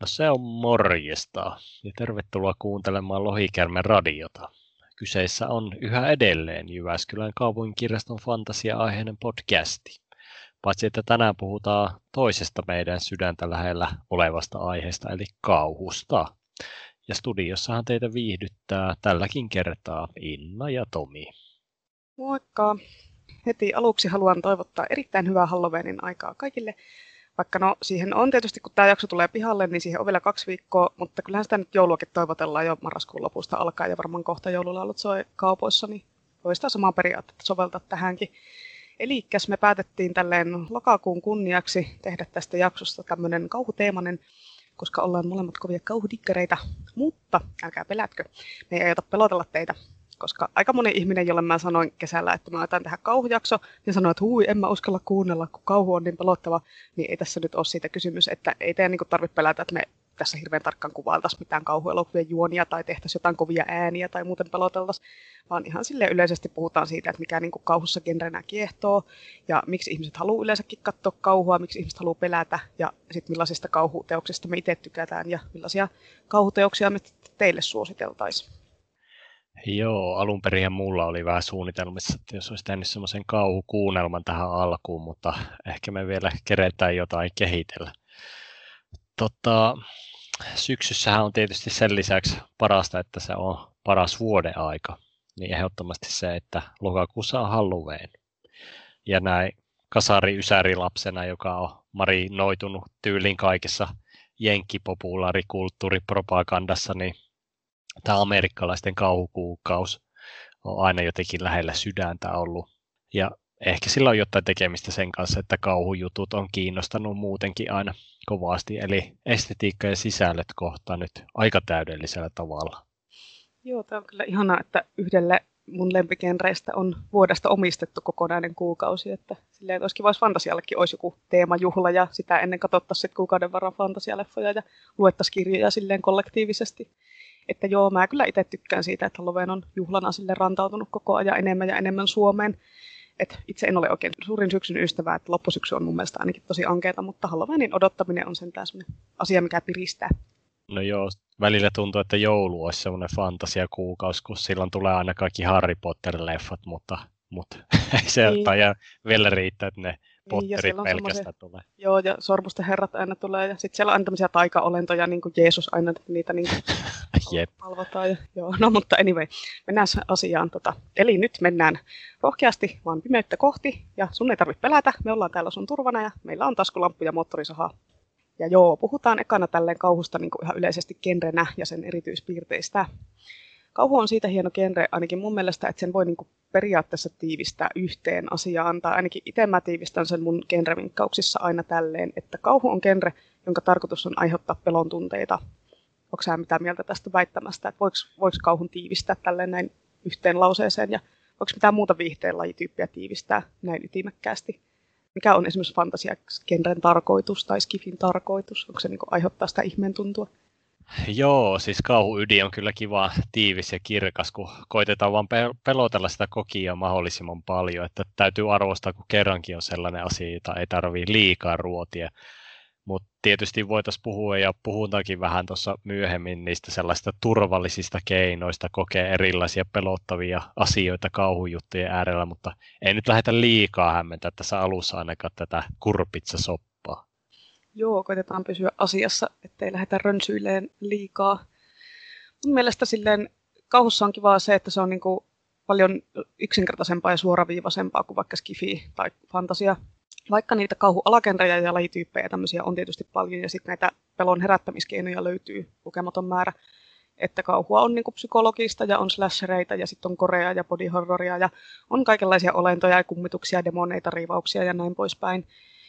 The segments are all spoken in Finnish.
No se on morjesta ja tervetuloa kuuntelemaan Lohikärmen radiota. Kyseessä on yhä edelleen Jyväskylän kaupunkirjaston fantasia-aiheinen podcasti. Paitsi että tänään puhutaan toisesta meidän sydäntä lähellä olevasta aiheesta eli kauhusta. Ja studiossahan teitä viihdyttää tälläkin kertaa Inna ja Tomi. Moikka! Heti aluksi haluan toivottaa erittäin hyvää Halloweenin aikaa kaikille vaikka no siihen on tietysti, kun tämä jakso tulee pihalle, niin siihen on vielä kaksi viikkoa, mutta kyllähän sitä nyt jouluakin toivotellaan jo marraskuun lopusta alkaen. Ja varmaan kohta joululaulut soi kaupoissa, niin voi sitä samaa periaatteetta soveltaa tähänkin. Eli me päätettiin tälleen lokakuun kunniaksi tehdä tästä jaksosta tämmöinen kauhuteemainen, koska ollaan molemmat kovia kauhudikkereitä, mutta älkää pelätkö, me ei aiota pelotella teitä, koska aika moni ihminen, jolle mä sanoin kesällä, että mä aletaan tehdä kauhujakso, niin sanoi, että hui, en mä uskalla kuunnella, kun kauhu on niin pelottava, niin ei tässä nyt ole siitä kysymys, että ei teidän niin tarvitse pelätä, että me tässä hirveän tarkkaan kuvailtaisiin mitään kauhuelokuvien juonia tai tehtäisiin jotain kovia ääniä tai muuten peloteltaisiin, vaan ihan sille yleisesti puhutaan siitä, että mikä niin kuin kauhussa genrenä kiehtoo ja miksi ihmiset haluaa yleensäkin katsoa kauhua, miksi ihmiset haluaa pelätä ja sitten millaisista kauhuteoksista me itse tykätään ja millaisia kauhuteoksia me teille suositeltaisiin. Joo, alun perin mulla oli vähän suunnitelmissa, että jos olisi tehnyt semmoisen kauhukuunnelman tähän alkuun, mutta ehkä me vielä keretään jotain kehitellä. Tota, syksyssähän on tietysti sen lisäksi parasta, että se on paras vuoden aika. Niin ehdottomasti se, että lokakuussa on Halloween. Ja näin kasari lapsena, joka on marinoitunut tyylin kaikessa jenkkipopulaarikulttuuripropagandassa, niin tämä amerikkalaisten kauhukuukaus on aina jotenkin lähellä sydäntä ollut. Ja ehkä sillä on jotain tekemistä sen kanssa, että kauhujutut on kiinnostanut muutenkin aina kovasti. Eli estetiikka ja sisällöt kohtaa nyt aika täydellisellä tavalla. Joo, tämä on kyllä ihanaa, että yhdelle mun lempikenreistä on vuodesta omistettu kokonainen kuukausi, että silleen olisikin vois fantasiallekin olisi joku teemajuhla ja sitä ennen katsottaisiin kuukauden varan fantasialeffoja ja luettaisiin kirjoja silleen kollektiivisesti. Että joo, mä kyllä itse tykkään siitä, että Halloween on juhlana sille rantautunut koko ajan enemmän ja enemmän Suomeen. Et itse en ole oikein suurin syksyn ystävä, että loppusyksy on mun mielestä ainakin tosi ankeeta, mutta Halloweenin odottaminen on sentään sellainen asia, mikä piristää. No joo, välillä tuntuu, että joulu olisi semmoinen fantasiakuukausi, kun silloin tulee aina kaikki Harry Potter-leffat, mutta, mutta ei se niin. ja vielä riittää, että ne Potterit niin, pelkästään tulee. Joo, ja sormusten herrat aina tulee, ja sitten siellä on tämmöisiä taikaolentoja, niin kuin Jeesus aina, niitä niin kuin Jep. palvotaan. Ja, joo, no mutta anyway, mennään asiaan. Tota. Eli nyt mennään rohkeasti vaan pimeyttä kohti, ja sun ei tarvitse pelätä, me ollaan täällä sun turvana, ja meillä on taskulamppu ja moottorisaha. Ja joo, puhutaan ekana tälleen kauhusta niin kuin ihan yleisesti genrenä ja sen erityispiirteistä. Kauhu on siitä hieno genre ainakin mun mielestä, että sen voi niinku periaatteessa tiivistää yhteen asiaan, tai ainakin itse mä tiivistän sen mun genrevinkkauksissa aina tälleen, että kauhu on genre, jonka tarkoitus on aiheuttaa pelon tunteita. Onko sä mitä mieltä tästä väittämästä, että voiko, voiko kauhun tiivistää tälleen näin yhteen lauseeseen, ja voiko mitään muuta viihteen lajityyppiä tiivistää näin ytimekkäästi? Mikä on esimerkiksi fantasia-genren tarkoitus tai skifin tarkoitus? Onko se niin aiheuttaa sitä ihmeen tuntua? Joo, siis kauhuydin on kyllä kiva, tiivis ja kirkas, kun koitetaan vaan pelotella sitä kokia mahdollisimman paljon, että täytyy arvostaa, kun kerrankin on sellainen asia, jota ei tarvitse liikaa ruotia. Mutta tietysti voitaisiin puhua ja puhutaankin vähän tuossa myöhemmin niistä sellaista turvallisista keinoista kokea erilaisia pelottavia asioita kauhujuttujen äärellä, mutta ei nyt lähdetä liikaa hämmentää tässä alussa ainakaan tätä kurpitsasoppaa Joo, koitetaan pysyä asiassa, ettei lähdetä rönsyileen liikaa. Mun mielestä silleen kauhussa on kivaa se, että se on niinku paljon yksinkertaisempaa ja suoraviivaisempaa kuin vaikka skifi tai fantasia. Vaikka niitä kauhualakenreja ja lajityyppejä tämmöisiä on tietysti paljon ja sitten näitä pelon herättämiskeinoja löytyy lukematon määrä. Että kauhua on niinku psykologista ja on slashereita ja sitten on korea ja bodyhorroria ja on kaikenlaisia olentoja ja kummituksia, demoneita, riivauksia ja näin poispäin.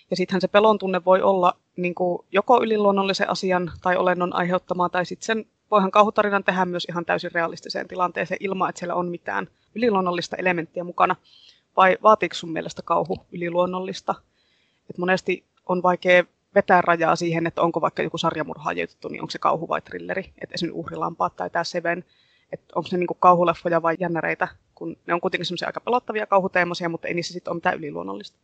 Ja sittenhän se pelon tunne voi olla niin kuin joko yliluonnollisen asian tai olennon aiheuttamaa, tai sitten sen voihan kauhutarinan tehdä myös ihan täysin realistiseen tilanteeseen ilman, että siellä on mitään yliluonnollista elementtiä mukana. Vai vaatiiko sun mielestä kauhu yliluonnollista? Et monesti on vaikea vetää rajaa siihen, että onko vaikka joku sarjamurhaaja juttu, niin onko se kauhu vai trilleri. Että esimerkiksi uhrilampaat tai tämä Seven, että onko se niinku kauhuleffoja vai jännäreitä, kun ne on kuitenkin semmoisia aika pelottavia kauhuteemaisia, mutta ei niissä sitten ole mitään yliluonnollista.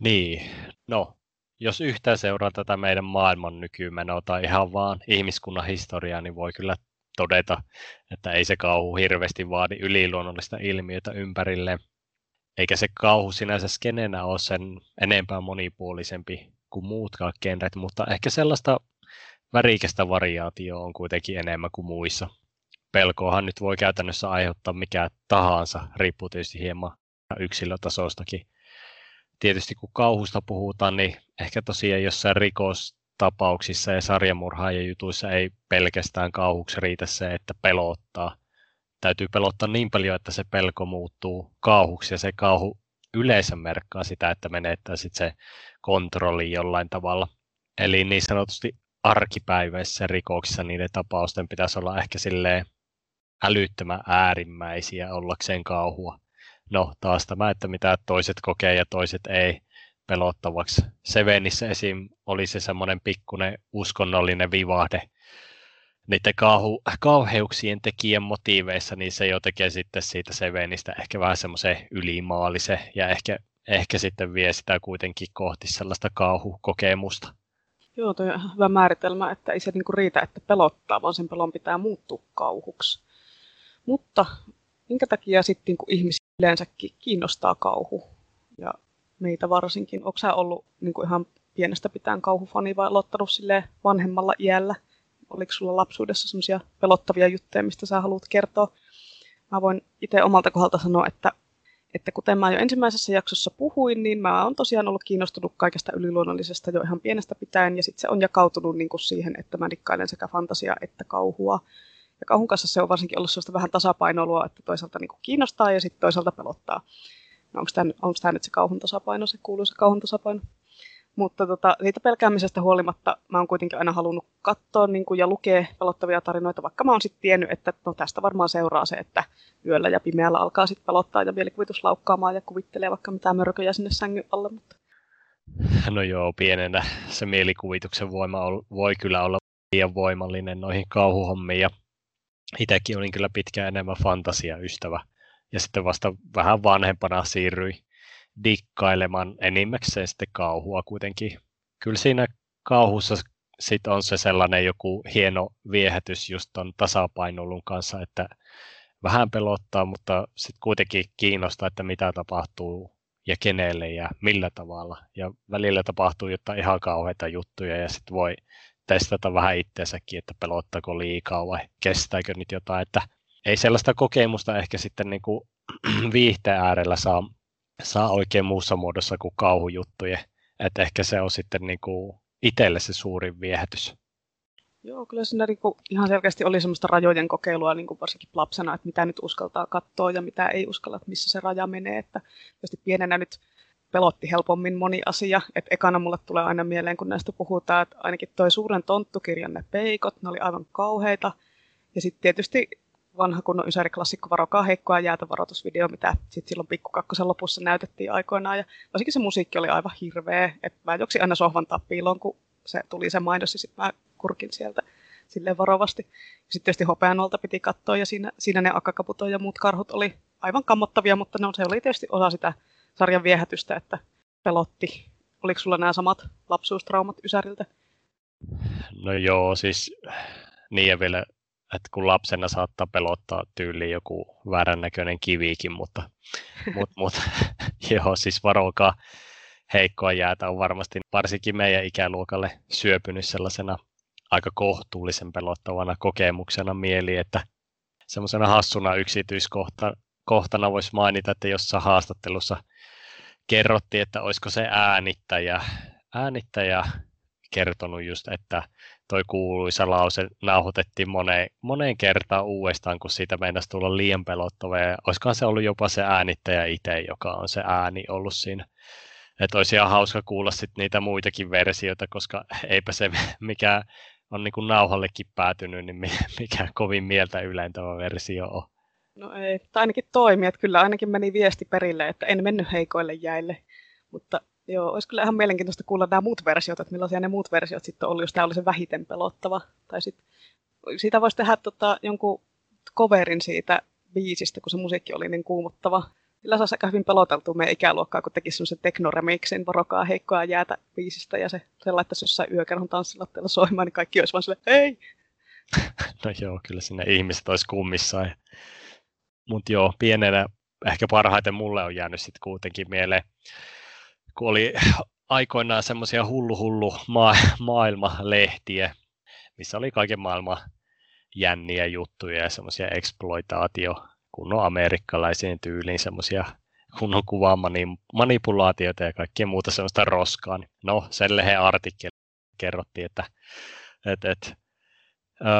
Niin, no jos yhtään seuraa tätä meidän maailman nykymenoa tai ihan vaan ihmiskunnan historiaa, niin voi kyllä todeta, että ei se kauhu hirveästi vaadi yliluonnollista ilmiötä ympärille. Eikä se kauhu sinänsä skenenä ole sen enempää monipuolisempi kuin muutkaan genret, mutta ehkä sellaista värikästä variaatioa on kuitenkin enemmän kuin muissa. Pelkoahan nyt voi käytännössä aiheuttaa mikä tahansa, riippuu tietysti hieman yksilötasostakin. Tietysti kun kauhusta puhutaan, niin ehkä tosiaan jossain rikostapauksissa ja sarjamurhaajien jutuissa ei pelkästään kauhuksi riitä se, että pelottaa. Täytyy pelottaa niin paljon, että se pelko muuttuu kauhuksi ja se kauhu yleensä merkkaa sitä, että menettää sit se kontrolli jollain tavalla. Eli niin sanotusti arkipäiväisissä rikoksissa niiden tapausten pitäisi olla ehkä silleen älyttömän äärimmäisiä ollakseen kauhua. No taas tämä, että mitä toiset kokee ja toiset ei pelottavaksi. Sevenissä esim. oli se semmoinen pikkuinen uskonnollinen vivahde niiden kauhu, kauheuksien tekijän motiiveissa, niin se jo tekee sitten siitä Sevenistä ehkä vähän semmoisen ylimaallisen ja ehkä, ehkä sitten vie sitä kuitenkin kohti sellaista kauhukokemusta. Joo, toi on hyvä määritelmä, että ei se niinku riitä, että pelottaa, vaan sen pelon pitää muuttua kauhuksi. Mutta minkä takia sitten niinku ihmisiä yleensäkin kiinnostaa kauhu? Ja meitä varsinkin. Onko sä ollut niinku ihan pienestä pitäen kauhufani vai aloittanut sille vanhemmalla iällä? Oliko sulla lapsuudessa sellaisia pelottavia juttuja, mistä sä haluat kertoa? Mä voin itse omalta kohdalta sanoa, että että kuten mä jo ensimmäisessä jaksossa puhuin, niin mä oon tosiaan ollut kiinnostunut kaikesta yliluonnollisesta jo ihan pienestä pitäen, ja sitten se on jakautunut niin kuin siihen, että mä dikkailen sekä fantasiaa että kauhua. Ja kauhun kanssa se on varsinkin ollut sellaista vähän tasapainoilua, että toisaalta niin kuin kiinnostaa ja sitten toisaalta pelottaa. No onko tämä, onko nyt se kauhun tasapaino, se kuuluisa kauhun tasapaino? Mutta tota, siitä pelkäämisestä huolimatta mä oon kuitenkin aina halunnut katsoa niin kuin, ja lukea pelottavia tarinoita, vaikka mä oon sitten tiennyt, että no, tästä varmaan seuraa se, että yöllä ja pimeällä alkaa sitten pelottaa ja mielikuvitus laukkaamaan ja kuvittelee vaikka mitään mörköjä sinne sängyn alle. Mutta... No joo, pienenä se mielikuvituksen voima voi kyllä olla liian voimallinen noihin kauhuhommiin ja itsekin olin kyllä pitkään enemmän fantasiaystävä ja sitten vasta vähän vanhempana siirryin dikkailemaan enimmäkseen sitten kauhua kuitenkin. Kyllä siinä kauhussa sit on se sellainen joku hieno viehätys just ton tasapainolun kanssa, että vähän pelottaa, mutta sitten kuitenkin kiinnostaa, että mitä tapahtuu ja kenelle ja millä tavalla. Ja välillä tapahtuu jotain ihan kauheita juttuja ja sitten voi testata vähän itseensäkin, että pelottaako liikaa vai kestääkö nyt jotain. Että ei sellaista kokemusta ehkä sitten niin kuin viihteen äärellä saa saa oikein muussa muodossa kuin kauhujuttuja. Että ehkä se on sitten niin kuin itselle se suurin viehätys. Joo, kyllä siinä niin kuin ihan selkeästi oli semmoista rajojen kokeilua niin kuin varsinkin lapsena, että mitä nyt uskaltaa katsoa ja mitä ei uskalla, että missä se raja menee. Että pienenä nyt pelotti helpommin moni asia. Että ekana mulle tulee aina mieleen, kun näistä puhutaan, että ainakin toi suuren tonttukirjan ne peikot, ne oli aivan kauheita. Ja sitten tietysti vanha kunnon ysäriklassikko Varokaa heikkoa jäätä varoitusvideo, mitä sitten silloin pikkukakkosen lopussa näytettiin aikoinaan. Ja varsinkin se musiikki oli aivan hirveä, että mä joksin aina sohvan tappiiloon, kun se tuli se mainos, ja sitten mä kurkin sieltä silleen varovasti. Sitten tietysti hopeanolta piti katsoa, ja siinä, siinä ne akkakaputo ja muut karhut oli aivan kammottavia, mutta no, se oli tietysti osa sitä sarjan viehätystä, että pelotti. Oliko sulla nämä samat lapsuustraumat Ysäriltä? No joo, siis niin ja vielä että kun lapsena saattaa pelottaa tyyliin joku väärän näköinen kivikin, mutta mut, mut, joo, siis varokaa heikkoa jäätä on varmasti varsinkin meidän ikäluokalle syöpynyt sellaisena aika kohtuullisen pelottavana kokemuksena mieli, että semmoisena hassuna yksityiskohtana voisi mainita, että jossain haastattelussa kerrottiin, että olisiko se äänittäjä, äänittäjä kertonut just, että toi kuuluisa lause nauhoitettiin moneen, moneen kertaan uudestaan, kun siitä meinasi tulla liian pelottava. Ja olisikohan se ollut jopa se äänittäjä itse, joka on se ääni ollut siinä. Että olisi ihan hauska kuulla sit niitä muitakin versioita, koska eipä se mikä on niin kuin nauhallekin päätynyt, niin mikä kovin mieltä ylentävä versio on. No ei, tai ainakin toimi, että kyllä ainakin meni viesti perille, että en mennyt heikoille jäille. Mutta Joo, olisi kyllä ihan mielenkiintoista kuulla nämä muut versiot, että millaisia ne muut versiot sitten oli, jos tämä oli se vähiten pelottava. Tai sit, siitä voisi tehdä tota, jonkun coverin siitä biisistä, kun se musiikki oli niin kuumottava. Sillä saisi aika hyvin peloteltua meidän ikäluokkaa, kun tekisi semmoisen teknoremiksin varokaa heikkoa jäätä viisistä ja se, se laittaisi jossain yökerhon tanssilatteella soimaan, niin kaikki olisi vaan silleen, hei! No joo, kyllä sinne ihmiset olisi kummissaan. Mutta joo, pienenä ehkä parhaiten mulle on jäänyt sitten kuitenkin mieleen, kun oli aikoinaan semmoisia hullu hullu ma- maailmalehtiä, missä oli kaiken maailman jänniä juttuja ja semmoisia exploitaatio kunnon amerikkalaisiin tyyliin semmoisia kunnon kuvamanipulaatioita ja kaikkea muuta semmoista roskaa. Niin no, sen lehen artikkeli kerrottiin, että, että, että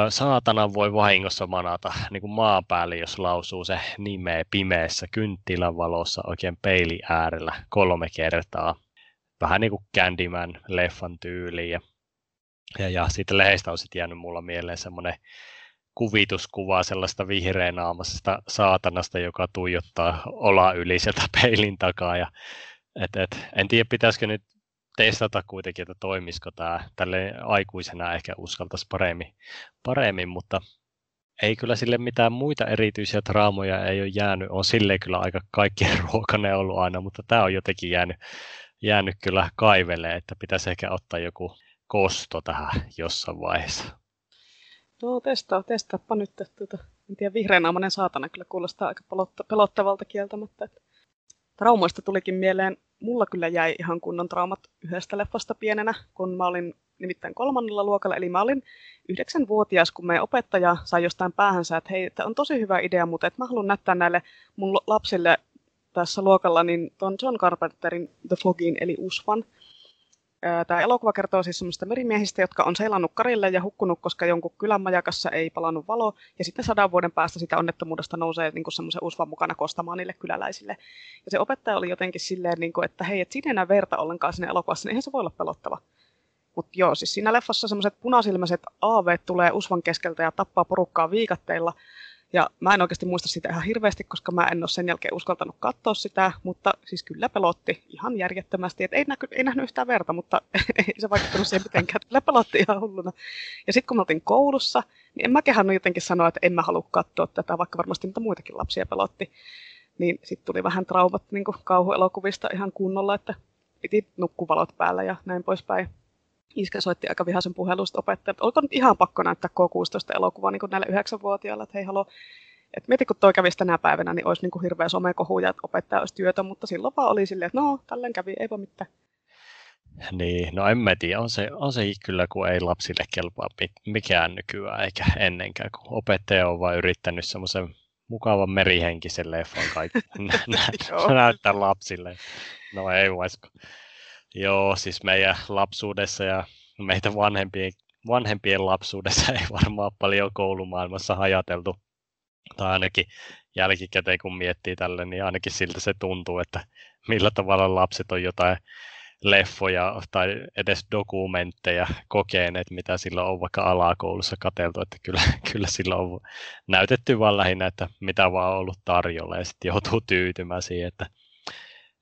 saatana voi vahingossa manata niin kuin maan päälle, jos lausuu se nimeä pimeässä kynttilän valossa oikein peili äärellä kolme kertaa. Vähän niin kuin Candyman-leffan tyyliin. Ja, ja, ja siitä lehdestä on sitten jäänyt mulla mieleen semmoinen kuvituskuva sellaista vihreänaamaisesta saatanasta, joka tuijottaa ola yli sieltä peilin takaa. Ja, et, et, en tiedä, pitäisikö nyt testata kuitenkin, että toimisiko tämä. Tälle aikuisena ehkä uskaltaisi paremmin, paremmin, mutta ei kyllä sille mitään muita erityisiä traumoja ei ole jäänyt. On sille kyllä aika kaikkien ruokainen ollut aina, mutta tämä on jotenkin jäänyt, jäänyt kyllä kaivelee, että pitäisi ehkä ottaa joku kosto tähän jossain vaiheessa. No testaa, testaappa nyt. Tuota, en tiedä, vihreänaamainen saatana kyllä kuulostaa aika pelottavalta kieltämättä. Traumoista tulikin mieleen, mulla kyllä jäi ihan kunnon traumat yhdestä leffasta pienenä, kun mä olin nimittäin kolmannella luokalla, eli mä olin yhdeksänvuotias, kun meidän opettaja sai jostain päähänsä, että hei, tämä on tosi hyvä idea, mutta että mä haluan näyttää näille mun lapsille tässä luokalla niin tuon John Carpenterin The Fogin, eli Usvan. Tämä elokuva kertoo siis semmoista merimiehistä, jotka on seilannut karille ja hukkunut, koska jonkun kylän majakassa ei palannut valo. Ja sitten sadan vuoden päästä sitä onnettomuudesta nousee niin semmoisen usvan mukana kostamaan niille kyläläisille. Ja se opettaja oli jotenkin silleen, niin kuin, että hei, et siinä ei enää verta ollenkaan sinne elokuvassa, niin eihän se voi olla pelottava. Mutta joo, siis siinä leffassa semmoiset punasilmäiset aaveet tulee usvan keskeltä ja tappaa porukkaa viikatteilla. Ja mä en oikeasti muista sitä ihan hirveästi, koska mä en ole sen jälkeen uskaltanut katsoa sitä, mutta siis kyllä pelotti ihan järjettömästi. Et ei, näky, ei nähnyt yhtään verta, mutta ei se vaikuttanut siihen mitenkään. Kyllä pelotti ihan hulluna. Ja sitten kun mä oltiin koulussa, niin en mä kehannut jotenkin sanoa, että en mä halua katsoa tätä, vaikka varmasti niitä muitakin lapsia pelotti. Niin sitten tuli vähän traumat niin kauhuelokuvista ihan kunnolla, että piti nukkuvalot päällä ja näin poispäin iskä soitti aika vihaisen puhelusta opettajalle, että olko nyt ihan pakko näyttää K16-elokuvaa niin näille yhdeksänvuotiaille, että hei haloo, että mieti, kun toi kävisi tänä päivänä, niin olisi niin kuin hirveä somekohu ja että opettaja olisi työtä, mutta silloin vaan oli silleen, että no, tälleen kävi, ei voi mitään. Niin, no en mä tiedä, on se, on se kyllä, kun ei lapsille kelpaa mikään nykyään, eikä ennenkään, kun opettaja on vain yrittänyt semmoisen mukavan merihenkisen leffan kaikki näyttää lapsille. No ei voisiko. Joo, siis meidän lapsuudessa ja meitä vanhempien, vanhempien lapsuudessa ei varmaan paljon koulumaailmassa ajateltu. Tai ainakin jälkikäteen kun miettii tälle, niin ainakin siltä se tuntuu, että millä tavalla lapset on jotain leffoja tai edes dokumentteja kokeneet, mitä sillä on vaikka alakoulussa katseltu, että kyllä, kyllä sillä on näytetty vaan lähinnä, että mitä vaan on ollut tarjolla ja sitten joutuu tyytymään siihen, että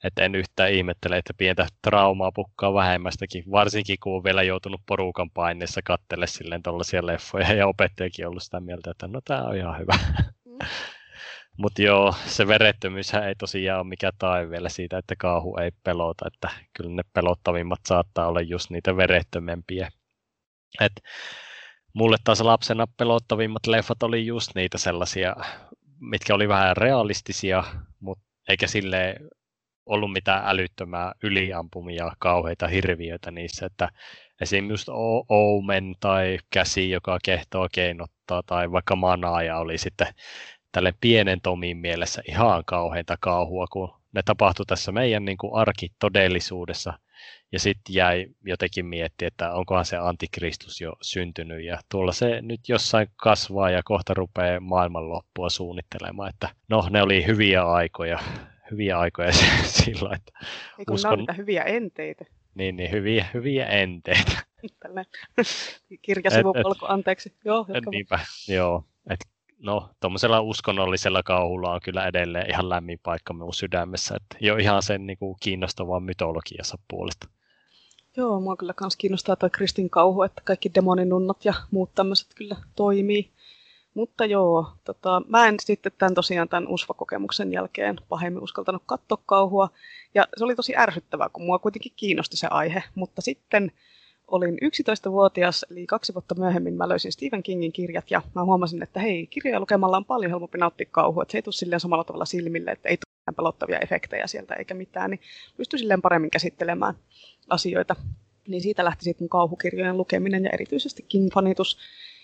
että en yhtään ihmettele, että pientä traumaa pukkaa vähemmästäkin, varsinkin kun on vielä joutunut porukan paineessa kattele silleen tuollaisia leffoja ja opettajakin ollut sitä mieltä, että no tämä on ihan hyvä. Mm. Mutta joo, se verettömyys ei tosiaan ole mikään tae vielä siitä, että kauhu ei pelota, että kyllä ne pelottavimmat saattaa olla just niitä verettömempiä. Et mulle taas lapsena pelottavimmat leffat oli just niitä sellaisia, mitkä oli vähän realistisia, mutta eikä sille ollut mitään älyttömää yliampumia kauheita hirviöitä niissä, että esimerkiksi Omen tai käsi, joka kehtoo keinottaa, tai vaikka manaaja oli sitten tälle pienen Tomin mielessä ihan kauheinta kauhua, kun ne tapahtui tässä meidän niin kuin arkitodellisuudessa. Ja sitten jäi jotenkin miettiä, että onkohan se antikristus jo syntynyt. Ja tuolla se nyt jossain kasvaa ja kohta rupeaa maailmanloppua suunnittelemaan. Että no, ne oli hyviä aikoja hyviä aikoja sillä, että Ei kun uskon... hyviä enteitä. Niin, niin hyviä, hyviä enteitä. Tällä kirjasivupolku, anteeksi. Joo, jatkava. Niinpä, joo. Et, no, tuommoisella uskonnollisella kauhulla on kyllä edelleen ihan lämmin paikka minun sydämessä. Että jo ihan sen niin kuin, kiinnostavan mytologiassa puolesta. Joo, mua kyllä myös kiinnostaa tuo kristin kauhu, että kaikki demoninunnat ja muut tämmöiset kyllä toimii. Mutta joo, tota, mä en sitten tämän tosiaan tämän USFA-kokemuksen jälkeen pahemmin uskaltanut katsoa kauhua. Ja se oli tosi ärsyttävää, kun mua kuitenkin kiinnosti se aihe. Mutta sitten olin 11-vuotias, eli kaksi vuotta myöhemmin mä löysin Stephen Kingin kirjat ja mä huomasin, että hei, kirjoja lukemalla on paljon helpompi nauttia kauhua, että se ei tule silleen samalla tavalla silmille, että ei tule pelottavia efektejä sieltä eikä mitään, niin pystyi silleen paremmin käsittelemään asioita. Niin siitä lähti sitten mun kauhukirjojen lukeminen ja erityisesti King-fanitus,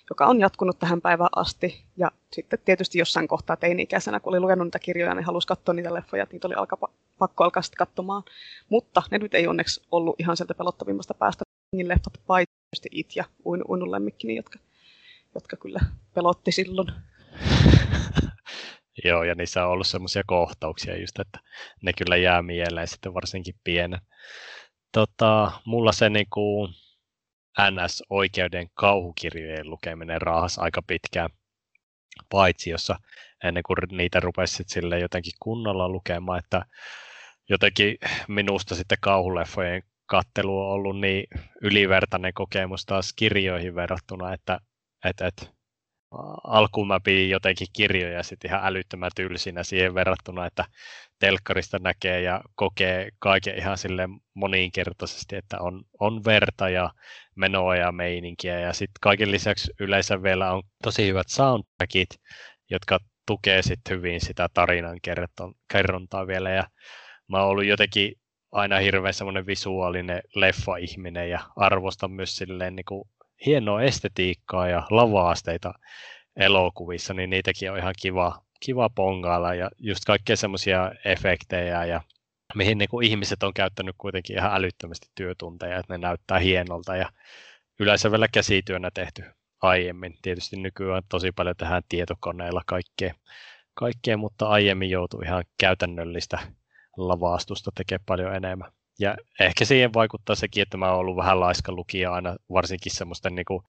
joka on jatkunut tähän päivään asti. Ja sitten tietysti jossain kohtaa teini-ikäisenä, kun oli lukenut niitä kirjoja, niin halusi katsoa niitä leffoja, että niitä oli alka, pakko alkaa sitten katsomaan. Mutta ne nyt ei onneksi ollut ihan sieltä pelottavimmasta päästä niin leffat, paitsi It ja Uin, Uinun lemmikkini, jotka, jotka kyllä pelotti silloin. Joo, ja niissä on ollut semmoisia kohtauksia just, että ne kyllä jää mieleen sitten varsinkin pienen. Tota, mulla se niinku NS-oikeuden kauhukirjojen lukeminen raahas aika pitkään, paitsi jossa ennen kuin niitä rupesi sille jotenkin kunnolla lukemaan, että jotenkin minusta sitten kauhuleffojen kattelu on ollut niin ylivertainen kokemus taas kirjoihin verrattuna, että et, et, alkuun mä pidin jotenkin kirjoja sitten ihan älyttömän tylsinä siihen verrattuna, että telkkarista näkee ja kokee kaiken ihan sille moninkertaisesti, että on, on verta ja menoa ja meininkiä. Ja sitten kaiken lisäksi yleensä vielä on tosi hyvät soundtrackit, jotka tukee sitten hyvin sitä tarinan kerrontaa vielä. Ja mä oon ollut jotenkin aina hirveän semmoinen visuaalinen leffa-ihminen ja arvostan myös silleen niin kuin hienoa estetiikkaa ja lavaasteita elokuvissa, niin niitäkin on ihan kiva, kiva pongailla ja just kaikkea semmoisia efektejä ja mihin niin kuin ihmiset on käyttänyt kuitenkin ihan älyttömästi työtunteja, että ne näyttää hienolta ja yleensä vielä käsityönä tehty aiemmin. Tietysti nykyään tosi paljon tehdään tietokoneilla kaikkea, kaikkea mutta aiemmin joutui ihan käytännöllistä lavaastusta tekee paljon enemmän. Ja ehkä siihen vaikuttaa sekin, että mä oon ollut vähän laiska lukija aina, varsinkin semmoisten niin kuin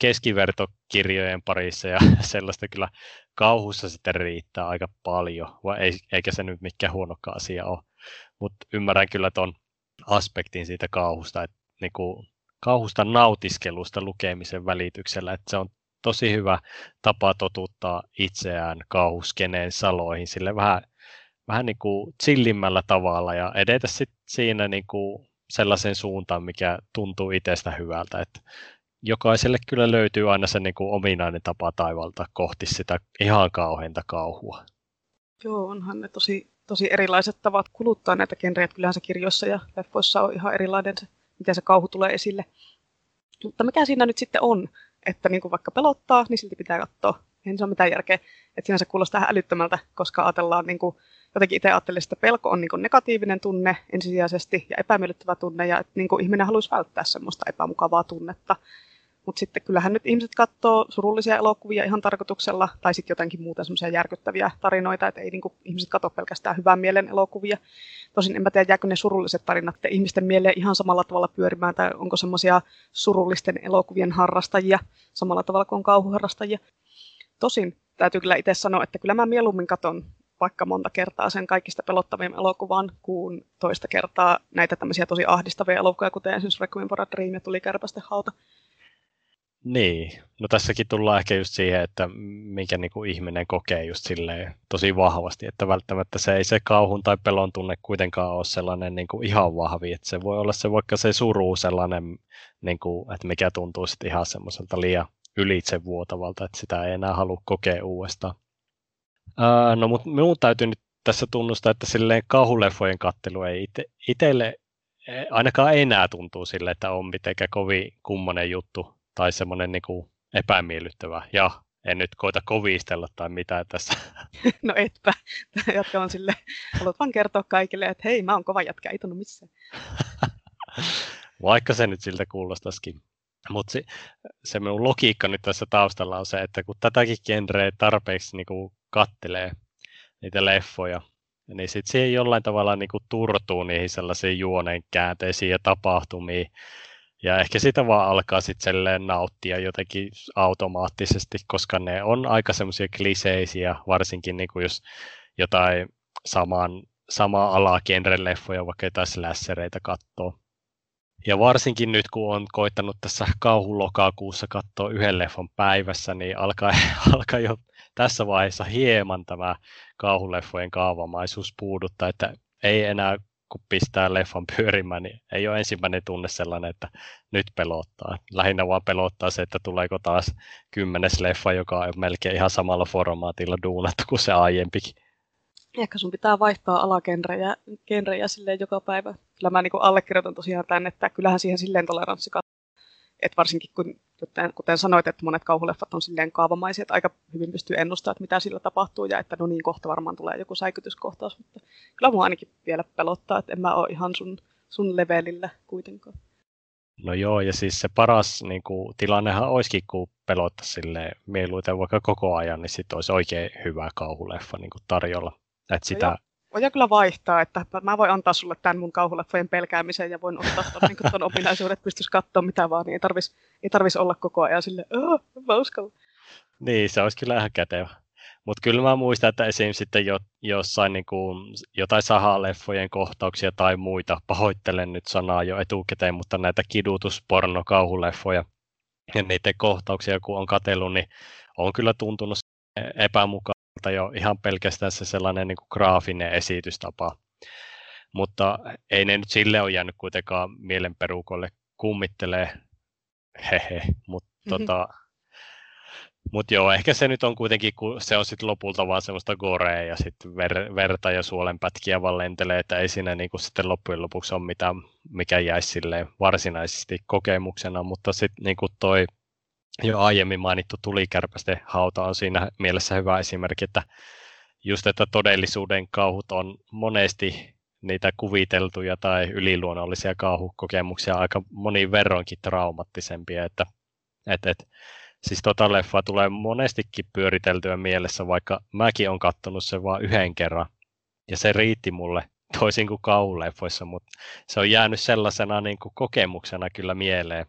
keskivertokirjojen parissa ja sellaista kyllä kauhussa sitten riittää aika paljon, vai ei, eikä se nyt mikään huonokaan asia ole. Mutta ymmärrän kyllä tuon aspektin siitä kauhusta, että niin kuin kauhusta nautiskelusta lukemisen välityksellä, että se on tosi hyvä tapa totuttaa itseään kauhuskeneen saloihin, sille vähän vähän niin kuin chillimmällä tavalla ja edetä sit siinä niin kuin sellaisen suuntaan, mikä tuntuu itsestä hyvältä. Että jokaiselle kyllä löytyy aina se niin kuin ominainen tapa taivalta kohti sitä ihan kauheinta kauhua. Joo, onhan ne tosi, tosi erilaiset tavat kuluttaa näitä genrejä. Kyllähän se kirjoissa ja leffoissa on ihan erilainen se, miten se kauhu tulee esille. Mutta mikä siinä nyt sitten on, että niin kuin vaikka pelottaa, niin silti pitää katsoa. Eihän se ole mitään järkeä. Että siinä se kuulostaa älyttömältä, koska ajatellaan niin kuin jotenkin itse ajattelin, että pelko on niin negatiivinen tunne ensisijaisesti ja epämiellyttävä tunne ja että niin ihminen haluaisi välttää semmoista epämukavaa tunnetta. Mutta sitten kyllähän nyt ihmiset katsoo surullisia elokuvia ihan tarkoituksella tai sitten jotenkin muuta semmoisia järkyttäviä tarinoita, että ei niin kuin, ihmiset katso pelkästään hyvän mielen elokuvia. Tosin en mä tiedä, jääkö ne surulliset tarinat ihmisten mieleen ihan samalla tavalla pyörimään tai onko semmoisia surullisten elokuvien harrastajia samalla tavalla kuin kauhuharrastajia. Tosin täytyy kyllä itse sanoa, että kyllä mä mieluummin katon vaikka monta kertaa sen kaikista pelottavimman elokuvan kuin toista kertaa näitä tämmöisiä tosi ahdistavia elokuvia, kuten esimerkiksi Requiem for a Dream ja Tuli kärpästen hauta. Niin, no tässäkin tullaan ehkä just siihen, että minkä niin kuin ihminen kokee just silleen tosi vahvasti, että välttämättä se ei se kauhun tai pelon tunne kuitenkaan ole sellainen niin kuin ihan vahvi, että se voi olla se vaikka se suru sellainen, niin kuin, että mikä tuntuu sitten ihan semmoiselta liian ylitsevuotavalta, että sitä ei enää halua kokea uudestaan. Uh, no, mutta minun täytyy nyt tässä tunnustaa, että silleen kauhuleffojen kattelu ei ite, itselle e, ainakaan enää tuntuu sille, että on mitenkään kovin kummonen juttu tai semmoinen niin kuin epämiellyttävä. Ja en nyt koita kovistella tai mitään tässä. No etpä. Jatka on sille, haluat vaan kertoa kaikille, että hei, mä oon kova jätkä, ei tunnu missään. Vaikka se nyt siltä kuulostaisikin. Mutta se, se minun logiikka nyt tässä taustalla on se, että kun tätäkin genreä tarpeeksi niin kuin kattelee niitä leffoja, niin sitten siihen jollain tavalla niin kuin turtuu niihin sellaisiin juonen käänteisiin ja tapahtumiin. Ja ehkä sitä vaan alkaa sitten nauttia jotenkin automaattisesti, koska ne on aika semmoisia kliseisiä, varsinkin niin kuin jos jotain saman, samaa alaa leffoja, vaikka jotain slashereita katsoo. Ja varsinkin nyt, kun on koittanut tässä kauhulokakuussa katsoa yhden leffan päivässä, niin alkaa, alkaa jo tässä vaiheessa hieman tämä kauhuleffojen kaavamaisuus puuduttaa, että ei enää kun pistää leffan pyörimään, niin ei ole ensimmäinen tunne sellainen, että nyt pelottaa. Lähinnä vaan pelottaa se, että tuleeko taas kymmenes leffa, joka on melkein ihan samalla formaatilla duunattu kuin se aiempikin. Ehkä sun pitää vaihtaa alagenrejä genrejä silleen joka päivä. Kyllä mä niin allekirjoitan tosiaan tämän, että kyllähän siihen silleen toleranssi että varsinkin kun, kuten, kuten sanoit, että monet kauhuleffat on silleen kaavamaisia, että aika hyvin pystyy ennustamaan, että mitä sillä tapahtuu ja että no niin, kohta varmaan tulee joku säikytyskohtaus, mutta kyllä mua ainakin vielä pelottaa, että en mä ole ihan sun, sun levelillä kuitenkaan. No joo, ja siis se paras niin kuin, tilannehan olisikin, kun pelottaa sille mieluiten vaikka koko ajan, niin sitten olisi oikein hyvä kauhuleffa niin kuin tarjolla. Että sitä, no voidaan kyllä vaihtaa, että mä voin antaa sulle tämän mun kauhuleffojen pelkäämisen ja voin ottaa ton, niin ton ominaisuudet, että pystyisi katsoa mitä vaan, niin ei tarvitsisi ei tarvis olla koko ajan sille, mä uskalla. Niin, se olisi kyllä ihan kätevä. Mutta kyllä mä muistan, että esim. sitten jo, jossain niin kuin, jotain sahaleffojen kohtauksia tai muita, pahoittelen nyt sanaa jo etukäteen, mutta näitä kidutusporno-kauhuleffoja ja niiden kohtauksia, kun on katsellut, niin on kyllä tuntunut epämukavalta jo ihan pelkästään se sellainen niin kuin graafinen esitystapa. Mutta ei ne nyt sille ole jäänyt kuitenkaan mielenperukolle kummittelee, hehe, mutta mm-hmm. tota, mut joo, ehkä se nyt on kuitenkin, kun se on sitten lopulta vaan semmoista gorea ja sitten ver, verta ja suolenpätkiä vaan lentelee, että ei siinä niinku sitten loppujen lopuksi ole mitään, mikä jäisi silleen varsinaisesti kokemuksena, mutta sitten niinku toi jo aiemmin mainittu tulikärpästen hauta on siinä mielessä hyvä esimerkki, että just, että todellisuuden kauhut on monesti niitä kuviteltuja tai yliluonnollisia kauhukokemuksia aika moniin verroinkin traumattisempia, että et, et, siis tota leffa tulee monestikin pyöriteltyä mielessä, vaikka mäkin on kattonut sen vain yhden kerran, ja se riitti mulle toisin kuin kauhuleffoissa, mutta se on jäänyt sellaisena niin kuin kokemuksena kyllä mieleen,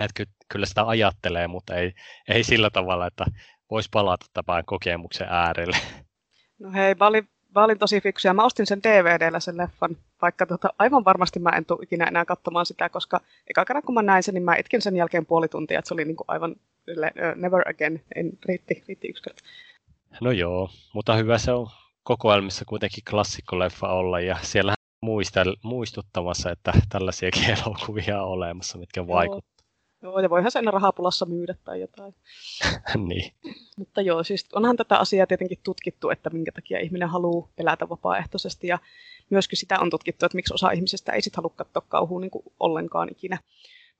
että kyllä sitä ajattelee, mutta ei, ei sillä tavalla, että voisi palata tämän kokemuksen äärelle. No hei, mä olin, mä olin tosi fiksu ja mä ostin sen DVDllä sen leffan, vaikka tota, aivan varmasti mä en tule ikinä enää katsomaan sitä, koska eka kerran kun mä näin sen, niin mä itkin sen jälkeen puoli tuntia, että se oli niinku aivan never again, en, riitti, riitti yksi kerta. No joo, mutta hyvä se on kokoelmissa kuitenkin klassikkoleffa olla ja siellä muistel, muistuttamassa, että tällaisiakin elokuvia on olemassa, mitkä vaikuttavat Joo, ja voihan sen rahapulassa myydä tai jotain. niin. Mutta joo, siis onhan tätä asiaa tietenkin tutkittu, että minkä takia ihminen haluaa pelätä vapaaehtoisesti, ja myöskin sitä on tutkittu, että miksi osa ihmisistä ei sitten halua katsoa kauhua niin kuin ollenkaan ikinä.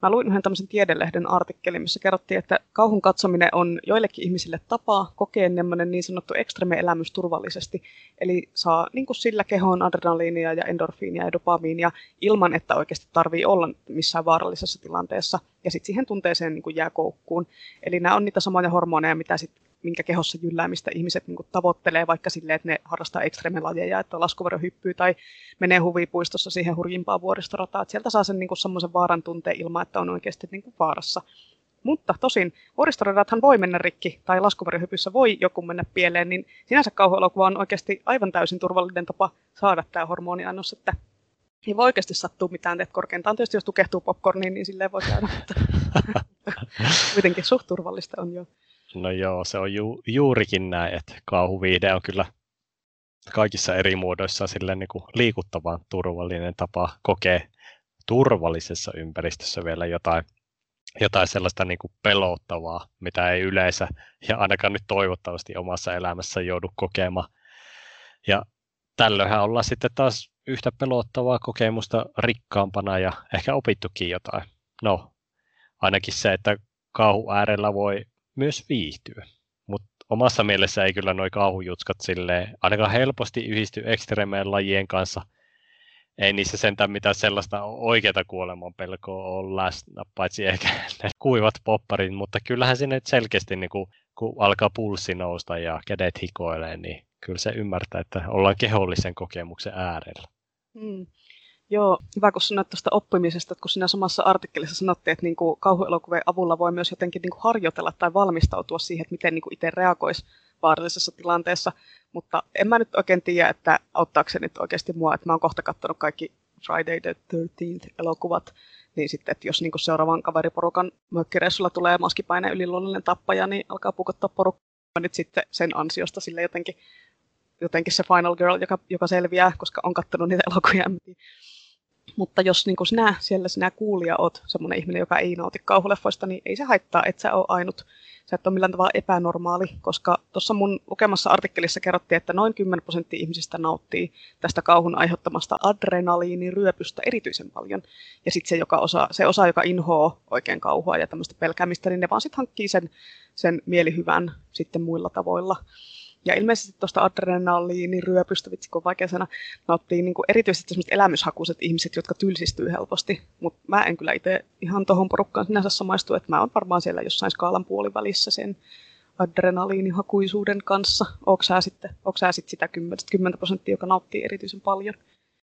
Mä luin yhden tämmöisen tiedelehden artikkelin, missä kerrottiin, että kauhun katsominen on joillekin ihmisille tapa kokea niin sanottu ekstreme elämys turvallisesti. Eli saa niin kuin sillä kehoon adrenaliinia ja endorfiinia ja dopamiinia ilman, että oikeasti tarvii olla missään vaarallisessa tilanteessa. Ja sitten siihen tunteeseen niin kuin jää koukkuun. Eli nämä on niitä samoja hormoneja, mitä sit minkä kehossa jylläämistä ihmiset niin tavoittelee, vaikka silleen, että ne harrastaa ekstremelajeja, että laskuvarjo hyppyy tai menee huvipuistossa siihen hurjimpaan vuoristorataan. Että sieltä saa sen niin semmoisen vaaran tunteen ilman, että on oikeasti niin kuin vaarassa. Mutta tosin vuoristoradathan voi mennä rikki tai laskuvarjohypyssä voi joku mennä pieleen, niin sinänsä kauhuelokuva on oikeasti aivan täysin turvallinen tapa saada tämä hormoniannos, että ei voi oikeasti sattua mitään, että korkeintaan tietysti jos tukehtuu popcorniin, niin silleen voi käydä, mutta kuitenkin suht turvallista on jo. No joo, se on ju, juurikin näin, että kauhuviide on kyllä kaikissa eri muodoissa silleen niin kuin liikuttavan turvallinen tapa kokea turvallisessa ympäristössä vielä jotain, jotain sellaista niin kuin pelottavaa, mitä ei yleensä ja ainakaan nyt toivottavasti omassa elämässä joudu kokemaan. Ja tällöinhän ollaan sitten taas yhtä pelottavaa kokemusta rikkaampana ja ehkä opittukin jotain. No, ainakin se, että kauhu äärellä voi myös viihtyä. Mutta omassa mielessä ei kyllä noin kauhujutskat silleen, ainakaan helposti yhdisty ekstremeen lajien kanssa. Ei niissä sentään mitään sellaista oikeaa kuoleman pelkoa ole läsnä, paitsi ehkä ne kuivat popparit, mutta kyllähän sinne selkeästi niin kun, kun alkaa pulssi nousta ja kädet hikoilee, niin kyllä se ymmärtää, että ollaan kehollisen kokemuksen äärellä. Mm. Joo, hyvä kun sanoit tuosta oppimisesta, että kun siinä samassa artikkelissa sanottiin, että niin kuin kauhuelokuvien avulla voi myös jotenkin niin kuin harjoitella tai valmistautua siihen, että miten niin kuin itse reagoisi vaarallisessa tilanteessa, mutta en mä nyt oikein tiedä, että auttaako se nyt oikeasti mua, että mä oon kohta katsonut kaikki Friday the 13th elokuvat, niin sitten, että jos niin seuraavan kaveriporukan mökkireissulla tulee maskipaine yliluonnollinen tappaja, niin alkaa pukottaa porukkaa nyt sitten sen ansiosta sille jotenkin, jotenkin se Final Girl, joka, joka selviää, koska on katsonut niitä elokuvia. Mutta jos niin sinä siellä sinä kuulija oot semmoinen ihminen, joka ei nauti kauhuleffoista, niin ei se haittaa, että sä ole ainut. Sä et ole millään tavalla epänormaali, koska tuossa mun lukemassa artikkelissa kerrottiin, että noin 10 prosenttia ihmisistä nauttii tästä kauhun aiheuttamasta adrenaliiniryöpystä erityisen paljon. Ja sitten se, joka osa, se osa, joka inhoaa oikein kauhua ja tämmöistä pelkäämistä, niin ne vaan sitten hankkii sen, sen mielihyvän sitten muilla tavoilla. Ja ilmeisesti tuosta adrenaliiniryöpystä, vitsi kun vaikea sana, nauttii niin erityisesti sellaiset elämyshakuiset ihmiset, jotka tylsistyy helposti. Mutta mä en kyllä itse ihan tuohon porukkaan sinänsä samaistu, että mä oon varmaan siellä jossain skaalan puolivälissä sen adrenaliinihakuisuuden kanssa. Onko sä sitten, onko sä sitten sitä 10, 10 prosenttia, joka nauttii erityisen paljon?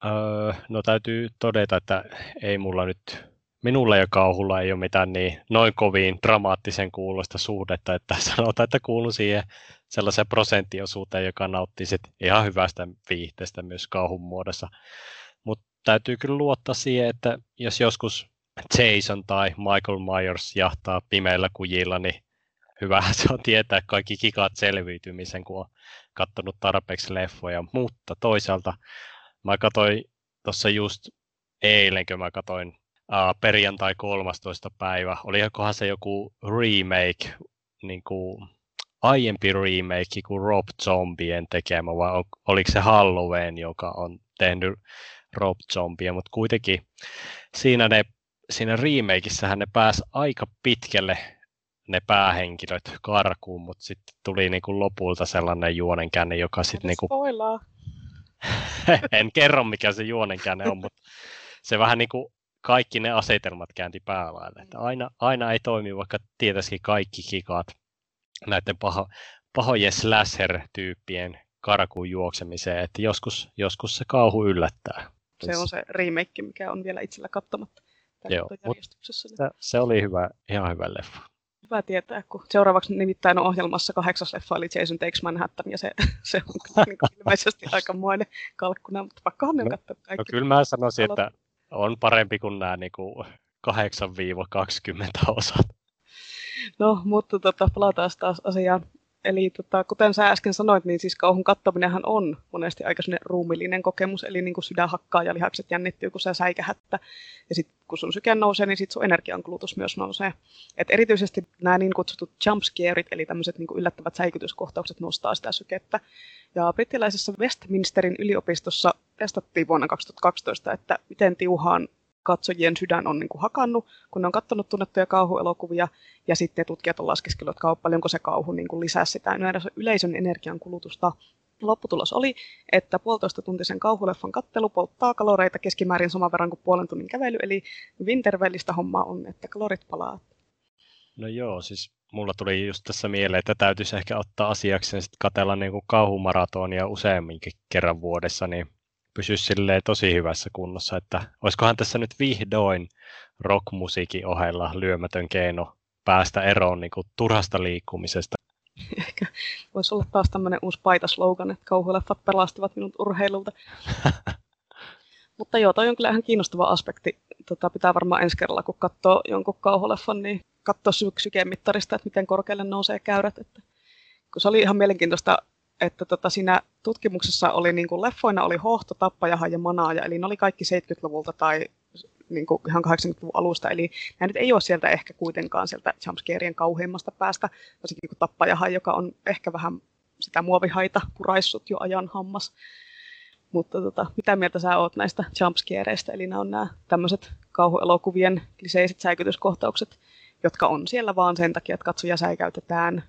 Öö, no täytyy todeta, että ei mulla nyt minulla ja kauhulla ei ole mitään niin noin kovin dramaattisen kuulosta suhdetta, että sanotaan, että kuuluu siihen sellaiseen prosenttiosuuteen, joka nauttii sit ihan hyvästä viihteestä myös kauhun muodossa. Mutta täytyy kyllä luottaa siihen, että jos joskus Jason tai Michael Myers jahtaa pimeillä kujilla, niin hyvä se on tietää kaikki kikat selviytymisen, kun on katsonut tarpeeksi leffoja. Mutta toisaalta mä katsoin tuossa just eilen, kun mä katsoin uh, perjantai 13. päivä. Olikohan se joku remake, niin kuin aiempi remake kuin Rob Zombien tekemä, vai oliko se Halloween, joka on tehnyt Rob Zombie, mutta kuitenkin siinä, ne, siinä remakeissähän ne pääsi aika pitkälle ne päähenkilöt karkuun, mutta sitten tuli niinku lopulta sellainen juonenkäänne, joka sitten niinku... en kerro, mikä se juonenkäänne on, mutta se vähän niinku kaikki ne asetelmat käänti päälaille. Että aina, aina ei toimi, vaikka tietäisikin kaikki kikat näiden paho, pahojen slasher-tyyppien karkuun juoksemiseen, että joskus, joskus se kauhu yllättää. Se on se remake, mikä on vielä itsellä katsomatta. Joo, se, se oli hyvä, ihan hyvä leffa. Hyvä tietää, kun seuraavaksi nimittäin on ohjelmassa kahdeksas leffa, eli Jason Takes Manhattan, ja se, se on niin ilmeisesti aikamoinen kalkkuna, mutta ne no, katsoa kaikki. No, kyllä mä sanoisin, että on parempi kuin nämä niin kuin 8-20 osat. No, mutta tota, palataan taas asiaan. Eli tota, kuten sä äsken sanoit, niin siis kauhun kattaminenhan on monesti aika ruumillinen kokemus, eli niin kuin sydän hakkaa ja lihakset jännittyy, kun sä säikähättä. Ja sitten kun sun syke nousee, niin sitten sun energiankulutus myös nousee. Et erityisesti nämä niin kutsutut jumpscareit, eli tämmöiset niin yllättävät säikytyskohtaukset nostaa sitä sykettä. Ja brittiläisessä Westminsterin yliopistossa testattiin vuonna 2012, että miten tiuhaan katsojien sydän on niin kuin hakannut, kun ne on katsonut tunnettuja kauhuelokuvia, ja sitten tutkijat on laskeskellut, että paljonko se kauhu niin kuin lisää sitä yleisön energian kulutusta. Lopputulos oli, että puolitoista tuntisen kauhuleffan kattelu polttaa kaloreita keskimäärin saman verran kuin puolen tunnin kävely, eli wintervellistä hommaa on, että kalorit palaa. No joo, siis mulla tuli just tässä mieleen, että täytyisi ehkä ottaa asiakseen sitten katella niin kuin kauhumaratonia useamminkin kerran vuodessa, niin pysyisi silleen tosi hyvässä kunnossa, että olisikohan tässä nyt vihdoin rockmusiikin ohella lyömätön keino päästä eroon niin kuin turhasta liikkumisesta. Ehkä voisi olla taas tämmöinen uusi paitaslogan, että kauhuleffat pelastivat minut urheilulta. Mutta joo, toi on kyllä ihan kiinnostava aspekti. Tota, pitää varmaan ensi kerralla, kun katsoo jonkun kauhuleffan, niin katsoa sykemittarista, että miten korkealle nousee käyrät. Että, kun se oli ihan mielenkiintoista että tota, siinä tutkimuksessa oli niin kuin leffoina oli Hohto, Tappajaha ja Manaaja, eli ne oli kaikki 70-luvulta tai niin kuin ihan 80-luvun alusta, eli nämä nyt ei ole sieltä ehkä kuitenkaan sieltä jumpscarien kauheimmasta päästä, varsinkin kuin Tappajaha, joka on ehkä vähän sitä muovihaita puraissut jo ajan hammas. Mutta tota, mitä mieltä sä oot näistä jumpscareista, eli nämä on nämä tämmöiset kauhuelokuvien liseiset säikytyskohtaukset, jotka on siellä vaan sen takia, että katsoja säikäytetään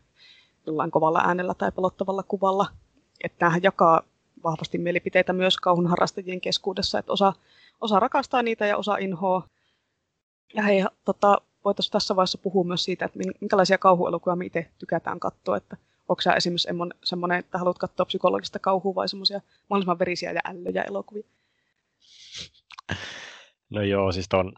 jollain kovalla äänellä tai pelottavalla kuvalla. Että tämähän jakaa vahvasti mielipiteitä myös kauhun harrastajien keskuudessa, että osa, osa rakastaa niitä ja osa inhoa. Ja hei, tota, voitaisiin tässä vaiheessa puhua myös siitä, että minkälaisia kauhuelokuvia me itse tykätään katsoa, että onko sä esimerkiksi semmoinen, että haluat katsoa psykologista kauhua vai semmoisia mahdollisimman verisiä ja ällöjä elokuvia? No joo, siis ton,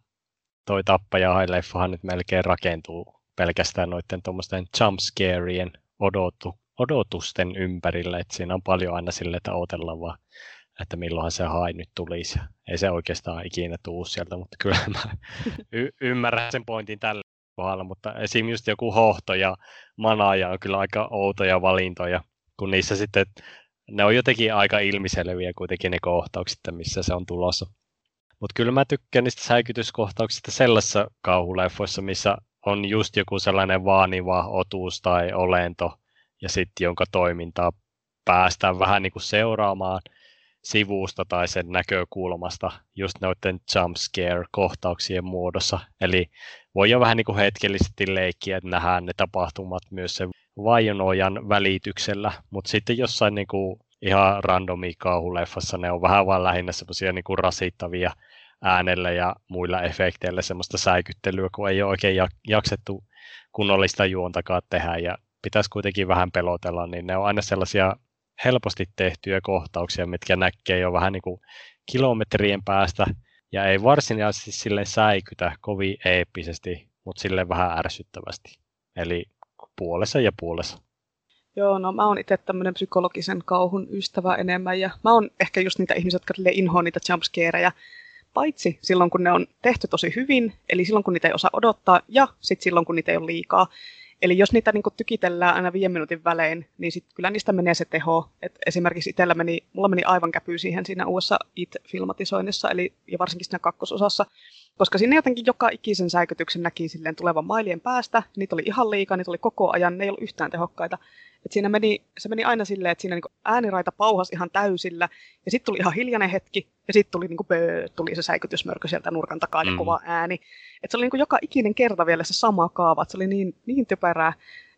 toi tappaja-leffahan nyt melkein rakentuu pelkästään noiden tuommoisten jumpscarien odotu, odotusten ympärillä, että siinä on paljon aina sille, että odotellaan vaan että milloinhan se hain nyt tulisi. Ei se oikeastaan ikinä tuu sieltä, mutta kyllä mä y- ymmärrän sen pointin tällä kohdalla, mutta esim. just joku hohto ja manaaja on kyllä aika outoja valintoja, kun niissä sitten ne on jotenkin aika ilmiselviä kuitenkin ne kohtaukset, missä se on tulossa. Mutta kyllä mä tykkään niistä säikytyskohtauksista sellaisissa kauhuleffoissa, missä on just joku sellainen vaaniva otus tai olento, ja sitten jonka toimintaa päästään vähän niin kuin seuraamaan sivusta tai sen näkökulmasta just noiden jump scare-kohtauksien muodossa. Eli voi jo vähän niin kuin hetkellisesti leikkiä, että nähdään ne tapahtumat myös sen vajonojan välityksellä, mutta sitten jossain niin kuin ihan randomi kauhuleffassa ne on vähän vaan lähinnä semmoisia niin rasittavia äänellä ja muilla efekteillä semmoista säikyttelyä, kun ei ole oikein jaksettu kunnollista juontakaan tehdä ja pitäisi kuitenkin vähän pelotella, niin ne on aina sellaisia helposti tehtyjä kohtauksia, mitkä näkee jo vähän niin kuin kilometrien päästä ja ei varsinaisesti sille säikytä kovin eeppisesti, mutta sille vähän ärsyttävästi. Eli puolessa ja puolessa. Joo, no mä oon itse tämmöinen psykologisen kauhun ystävä enemmän ja mä oon ehkä just niitä ihmisiä, jotka inhoa niitä jumpscareja, paitsi silloin kun ne on tehty tosi hyvin, eli silloin kun niitä ei osaa odottaa ja sitten silloin kun niitä ei ole liikaa. Eli jos niitä niin tykitellään aina viiden minuutin välein, niin sit kyllä niistä menee se teho. Et esimerkiksi itsellä meni, mulla meni aivan käpy siihen siinä uudessa IT-filmatisoinnissa, eli ja varsinkin siinä kakkososassa, koska sinne jotenkin joka ikisen säikytyksen näki silleen tulevan mailien päästä, niitä oli ihan liikaa, niitä oli koko ajan, ne ei ollut yhtään tehokkaita. Et siinä meni, se meni aina silleen, että siinä niinku ääniraita pauhas ihan täysillä, ja sitten tuli ihan hiljainen hetki, ja sitten tuli, niinku böö, tuli se säikytysmörkö sieltä nurkan takaa ja mm. kova ääni. Et se oli niinku joka ikinen kerta vielä se sama kaava, että se oli niin, niin typerää,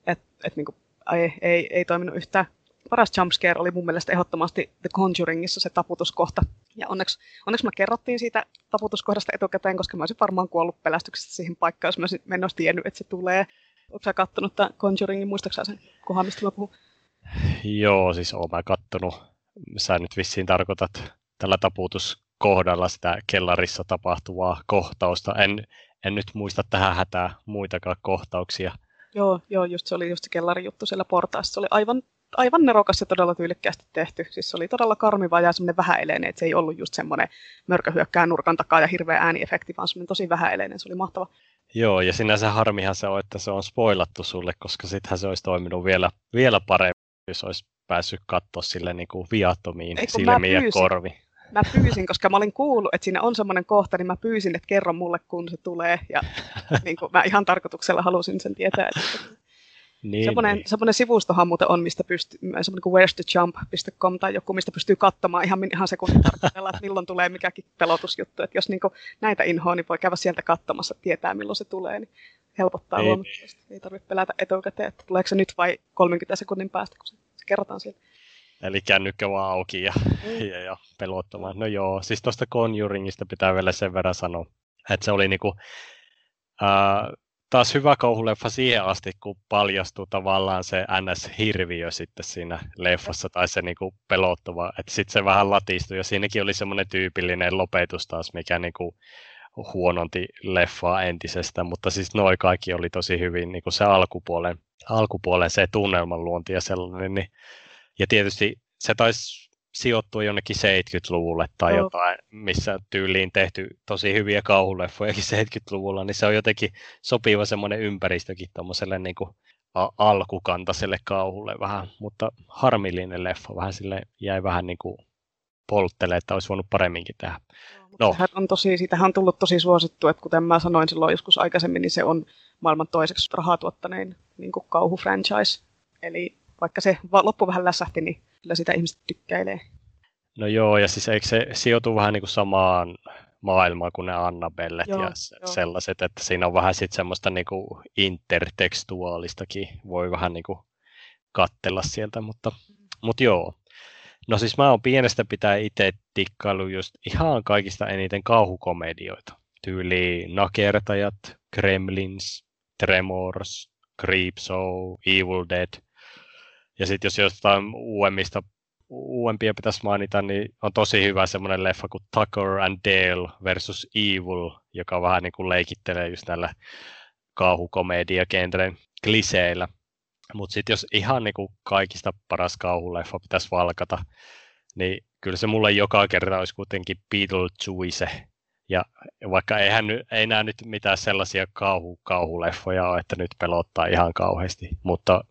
että et niinku, ei, ei, ei toiminut yhtään. Paras jumpscare oli mun mielestä ehdottomasti The Conjuringissa se taputuskohta. Ja onneksi, onneksi mä kerrottiin siitä taputuskohdasta etukäteen, koska mä olisin varmaan kuollut pelästyksestä siihen paikkaan, jos mä en olisi tiennyt, että se tulee. Oletko sä kattonut tämän Conjuringin, muistaaksä sen kohan, mistä mä puhun? Joo, siis oon mä kattonut. Sä nyt vissiin tarkoitat tällä taputuskohdalla sitä kellarissa tapahtuvaa kohtausta. En, en nyt muista tähän hätää muitakaan kohtauksia. Joo, joo, just se oli just se kellarijuttu siellä portaassa. Se oli aivan, aivan nerokas ja todella tyylikkäästi tehty. Siis se oli todella karmiva ja semmoinen vähäeleinen, että se ei ollut just semmoinen mörkö hyökkää nurkan takaa ja hirveä ääniefekti, vaan semmoinen tosi vähäeleinen. Se oli mahtava. Joo, ja sinänsä harmihan se on, että se on spoilattu sulle, koska sittenhän se olisi toiminut vielä, vielä paremmin, jos olisi päässyt katsoa sille niin kuin viattomiin Ei, silmiin ja korvi. Mä pyysin, koska mä olin kuullut, että siinä on semmoinen kohta, niin mä pyysin, että kerro mulle, kun se tulee. Ja niin kuin, mä ihan tarkoituksella halusin sen tietää. Että, niin, semmoinen, niin. semmoinen sivustohan muuten on, mistä pystyy, semmoinen kuin wherestoJump.com tai joku, mistä pystyy katsomaan ihan, ihan sekunnin tarkkailla, että milloin tulee mikäkin pelotusjuttu. Että jos niin kuin, näitä inhoa, niin voi käydä sieltä katsomassa, tietää milloin se tulee, niin helpottaa niin. huomattavasti. Ei tarvitse pelätä etukäteen, että tuleeko se nyt vai 30 sekunnin päästä, kun se, se kerrotaan sieltä. Eli kännykkä vaan auki ja, mm. ja, ja pelottamaan. No joo, siis tuosta Conjuringista pitää vielä sen verran sanoa, että se oli niinku, äh, taas hyvä kauhuleffa siihen asti, kun paljastui tavallaan se NS-hirviö sitten siinä leffassa, tai se niinku pelottava, että sitten se vähän latistui, ja siinäkin oli semmoinen tyypillinen lopetus taas, mikä niinku huononti leffaa entisestä, mutta siis noin kaikki oli tosi hyvin, niin kuin se alkupuolen, alkupuolen se tunnelman luonti ja sellainen, niin, ja tietysti se taisi sijoittua jonnekin 70-luvulle tai oh. jotain, missä tyyliin tehty tosi hyviä kauhuleffojakin 70-luvulla, niin se on jotenkin sopiva semmoinen ympäristökin tuommoiselle niin kuin alkukantaiselle kauhulle vähän, mutta harmillinen leffa, vähän sille jäi vähän niin kuin polttele, että olisi voinut paremminkin tehdä. No. Sehän on tosi, siitähän on tullut tosi suosittu, että kuten mä sanoin silloin joskus aikaisemmin, niin se on maailman toiseksi rahaa tuottanein niin kauhufranchise. Eli vaikka se loppu vähän lässähti, niin kyllä sitä ihmiset tykkäilee. No joo, ja siis eikö se sijoitu vähän niin kuin samaan maailmaan kuin ne Annabellet joo, ja joo. sellaiset, että siinä on vähän sitten semmoista niin kuin intertekstuaalistakin, voi vähän niin kuin kattella sieltä, mutta, mm. mutta joo. No siis mä oon pienestä pitää itse tikkailu just ihan kaikista eniten kauhukomedioita. Tyyli Nakertajat, Kremlins, Tremors, Creepshow, Evil Dead – ja sitten jos jostain uudemmista, uudempia pitäisi mainita, niin on tosi hyvä semmoinen leffa kuin Tucker and Dale versus Evil, joka vähän niin kuin leikittelee just näillä kauhukomedia-genren kliseillä. Mutta sitten jos ihan niin kuin kaikista paras kauhuleffa pitäisi valkata, niin kyllä se mulle joka kerta olisi kuitenkin Beetlejuice. Ja vaikka eihän, ei nämä nyt mitään sellaisia kauhu, kauhuleffoja ole, että nyt pelottaa ihan kauheasti, mutta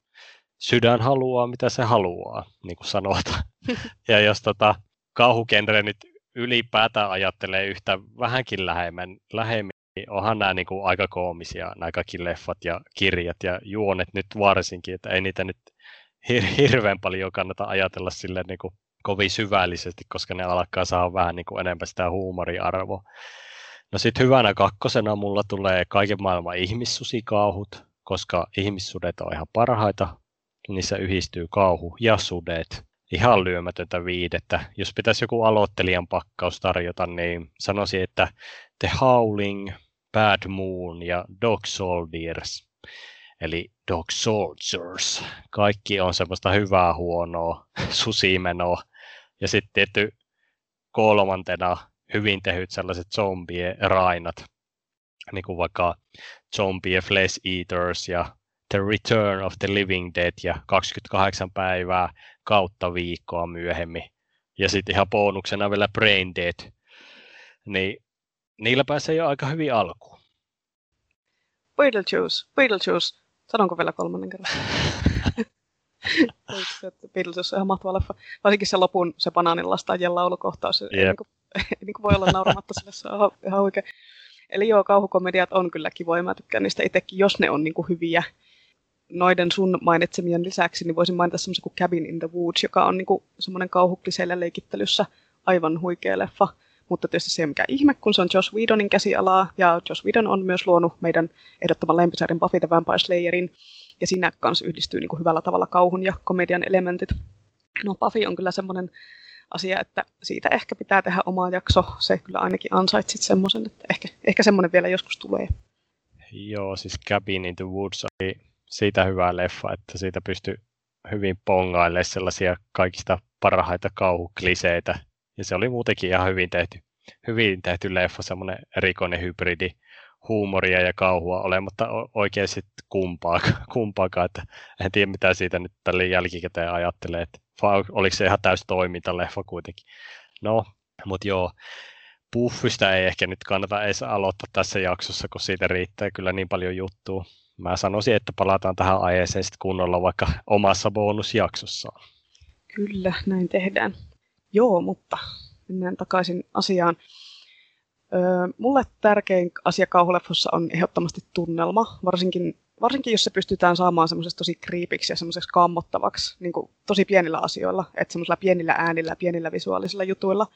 sydän haluaa, mitä se haluaa, niin kuin sanotaan. ja jos tota, kauhukenre nyt ylipäätään ajattelee yhtä vähänkin lähemmän, lähemmin, niin onhan nämä niin kuin aika koomisia, nämä kaikki leffat ja kirjat ja juonet nyt varsinkin, että ei niitä nyt hir- hirveän paljon kannata ajatella silleen niin kuin kovin syvällisesti, koska ne alkaa saada vähän niin kuin enemmän sitä huumoriarvoa. No sitten hyvänä kakkosena mulla tulee kaiken maailman ihmissusikauhut, koska ihmissudet on ihan parhaita. Niissä yhdistyy kauhu ja sudet. Ihan lyömätöntä viidettä. Jos pitäisi joku aloittelijan pakkaus tarjota, niin sanoisin, että The Howling, Bad Moon ja Dog Soldiers. Eli Dog Soldiers. Kaikki on semmoista hyvää, huonoa, susimenoa. Ja sitten tietty kolmantena hyvin tehyt sellaiset zombie rainat, niin kuin vaikka Zombie Flesh Eaters ja The Return of the Living Dead ja 28 päivää kautta viikkoa myöhemmin. Ja sitten ihan bonuksena vielä Brain Dead. Niin niillä pääsee jo aika hyvin alkuun. Beetlejuice, Beetlejuice. Sanonko vielä kolmannen kerran? Beetlejuice on ihan mahtava leffa. Varsinkin se lopun, se banaanin lastaajien laulukohtaus. Yep. Ei, niin kuin, niin kuin voi olla nauramatta sille, se on ihan oikein. Eli joo, kauhukomediat on kyllä kivoja, mä tykkään niistä itsekin, jos ne on niin kuin hyviä. Noiden sun mainitsemien lisäksi, niin voisin mainita semmoisen kuin Cabin in the Woods, joka on niin kuin semmoinen kauhukliseillä leikittelyssä aivan huikea leffa. Mutta tietysti se ei mikään ihme, kun se on Josh Whedonin käsialaa, ja Josh Whedon on myös luonut meidän ehdottoman lempisarjan Buffy the Vampire Slayerin, ja siinä kanssa yhdistyy niin kuin hyvällä tavalla kauhun ja komedian elementit. No Buffy on kyllä semmoinen asia, että siitä ehkä pitää tehdä oma jakso. Se kyllä ainakin ansaitsit semmoisen, että ehkä, ehkä semmoinen vielä joskus tulee. Joo, siis Cabin in the Woods oli siitä hyvä leffa, että siitä pystyy hyvin pongailemaan sellaisia kaikista parhaita kauhukliseitä. Ja se oli muutenkin ihan hyvin tehty, hyvin tehty leffa, semmoinen erikoinen hybridi huumoria ja kauhua olematta oikein sitten kumpaakaan, kumpaakaan, että en tiedä mitä siitä nyt tälle jälkikäteen ajattelee, että oliko se ihan täys toimintaleffa kuitenkin. No, mutta joo, Puffystä ei ehkä nyt kannata edes aloittaa tässä jaksossa, kun siitä riittää kyllä niin paljon juttua. Mä sanoisin, että palataan tähän aiheeseen sitten kunnolla vaikka omassa bonusjaksossaan. Kyllä, näin tehdään. Joo, mutta mennään takaisin asiaan. Öö, mulle tärkein asia kauhuleffossa on ehdottomasti tunnelma, varsinkin, varsinkin jos se pystytään saamaan semmoisesta tosi kriipiksi ja semmoiseksi kammottavaksi niin kuin tosi pienillä asioilla, että semmoisilla pienillä äänillä, pienillä visuaalisilla jutuilla.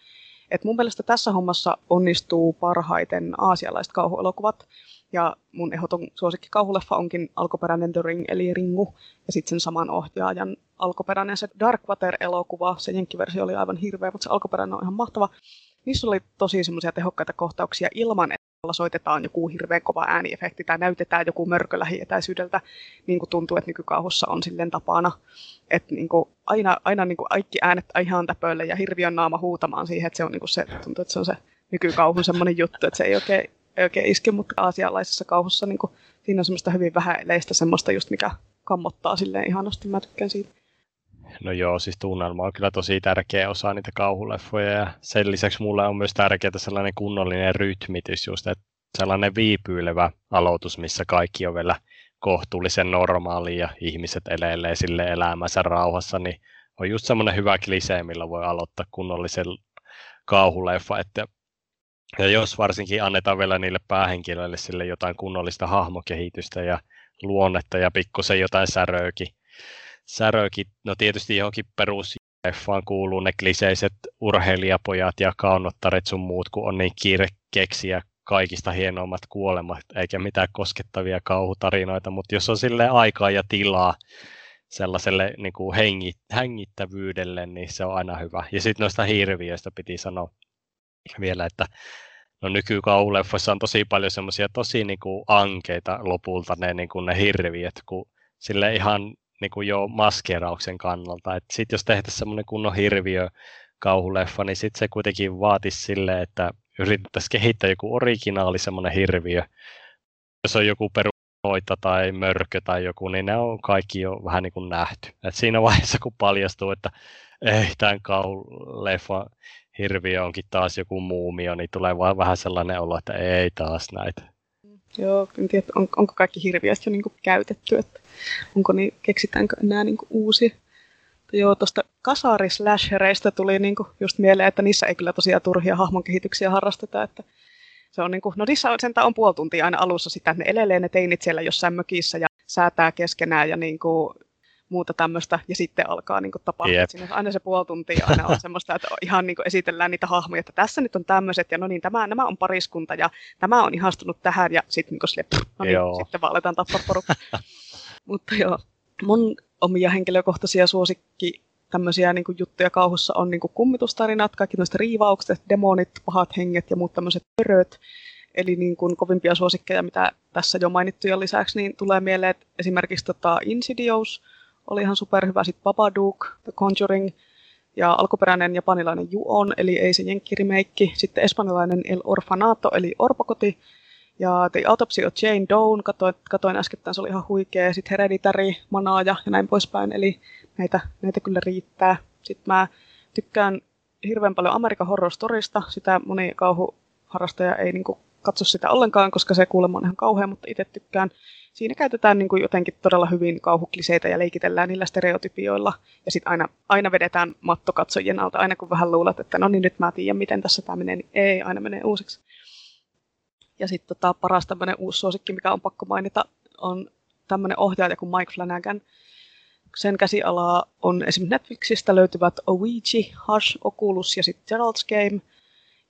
Et mun mielestä tässä hommassa onnistuu parhaiten aasialaiset kauhuelokuvat, ja mun ehdoton suosikki kauhuleffa onkin alkuperäinen The Ring, eli Ringu, ja sitten sen saman ohjaajan alkuperäinen se Darkwater-elokuva, se jenkkiversio oli aivan hirveä, mutta se alkuperäinen on ihan mahtava. Niissä oli tosi semmoisia tehokkaita kohtauksia ilman, että soitetaan joku hirveän kova ääniefekti tai näytetään joku mörkö lähietäisyydeltä, niin kuin tuntuu, että nykykauhussa on silleen tapana. Että niin kuin aina, aina niin kuin kaikki äänet ihan täpöille ja hirviön naama huutamaan siihen, että se on niin kuin se, tuntuu, että se on se nykykauhun semmoinen juttu, että se ei oikein, ei oikein iske, mutta aasialaisessa kauhussa niin kuin, siinä on semmoista hyvin vähäileistä semmoista just, mikä kammottaa silleen ihanasti, mä tykkään siitä. No joo, siis tunnelma on kyllä tosi tärkeä osa niitä kauhuleffoja ja sen lisäksi mulle on myös tärkeää sellainen kunnollinen rytmitys just, että sellainen viipyilevä aloitus, missä kaikki on vielä kohtuullisen normaali ja ihmiset elelee sille elämänsä rauhassa, niin on just semmoinen hyvä klisee, millä voi aloittaa kunnollisen kauhuleffa, että ja jos varsinkin annetaan vielä niille päähenkilöille sille jotain kunnollista hahmokehitystä ja luonnetta ja pikkusen jotain säröäkin, särökin, no tietysti johonkin perus leffaan kuuluu ne kliseiset urheilijapojat ja kaunottaret sun muut, kun on niin kiire keksiä kaikista hienoimmat kuolemat, eikä mitään koskettavia kauhutarinoita, mutta jos on sille aikaa ja tilaa sellaiselle niin kuin hengit, hengittävyydelle, niin se on aina hyvä. Ja sitten noista hirviöistä piti sanoa vielä, että no nykykauleffoissa on tosi paljon semmoisia tosi niin kuin ankeita lopulta ne, niin kuin ne hirviöt, kun sille ihan niin kuin jo maskerauksen kannalta. Sitten jos tehtäisiin semmoinen kunnon hirviö kauhuleffa, niin sitten se kuitenkin vaatisi sille, että yritettäisiin kehittää joku originaali semmoinen hirviö. Jos on joku peru noita tai mörkö tai joku, niin ne on kaikki jo vähän niin kuin nähty. Et siinä vaiheessa, kun paljastuu, että ei tämän leffa hirviö onkin taas joku muumio, niin tulee vaan vähän sellainen olo, että ei taas näitä. Joo, en tiedä, on, onko kaikki hirviöistä jo niin käytetty, että onko niin, keksitäänkö enää niin uusia. Joo, tuosta kasarislashereista tuli niin kuin just mieleen, että niissä ei kyllä tosiaan turhia hahmon kehityksiä harrasteta, että se on niin kuin, no niissä on, sentään on puoli tuntia aina alussa sitä, että ne elelee ne teinit siellä jossain mökissä ja säätää keskenään ja niin kuin muuta tämmöistä, ja sitten alkaa niin tapahtua. Yep. Siinä aina se puoli tuntia aina on semmoista, että ihan niin esitellään niitä hahmoja, että tässä nyt on tämmöiset, ja no niin, tämä, nämä on pariskunta, ja tämä on ihastunut tähän, ja sitten niin sille, no niin, sitten vaan aletaan tappaa porukka. Mutta joo, mun omia henkilökohtaisia suosikki tämmöisiä niin kuin juttuja kauhussa on niin kuin kummitustarinat, kaikki noista riivaukset, demonit, pahat henget ja muut tämmöiset pöröt. Eli niin kuin kovimpia suosikkeja, mitä tässä jo mainittuja lisäksi, niin tulee mieleen että esimerkiksi tota Insidious oli ihan superhyvä, sitten Babadook, The Conjuring, ja alkuperäinen japanilainen Juon, eli ei se jenkkirimeikki, sitten espanjalainen El Orfanato, eli Orpakoti, ja The Autopsy of Jane Doe, katoin, katoin äskettäin, se oli ihan huikea, sitten Hereditary, Manaaja ja näin poispäin, eli näitä, näitä kyllä riittää. Sitten mä tykkään hirveän paljon Amerikan Horror Storysta, sitä moni kauhuharrastaja ei niinku katso sitä ollenkaan, koska se kuulemma on ihan kauhea, mutta itse tykkään. Siinä käytetään niin kuin jotenkin todella hyvin kauhukliseitä ja leikitellään niillä stereotypioilla. Ja sitten aina, aina vedetään matto katsojien alta, aina kun vähän luulet, että no niin nyt mä tiedän, miten tässä tämä menee, niin ei, aina menee uusiksi. Ja sitten tota, paras tämmöinen uusi suosikki, mikä on pakko mainita, on tämmöinen ohjaaja kuin Mike Flanagan. Sen käsialaa on esimerkiksi Netflixistä löytyvät Ouija, Hush, Oculus ja sitten Gerald's Game –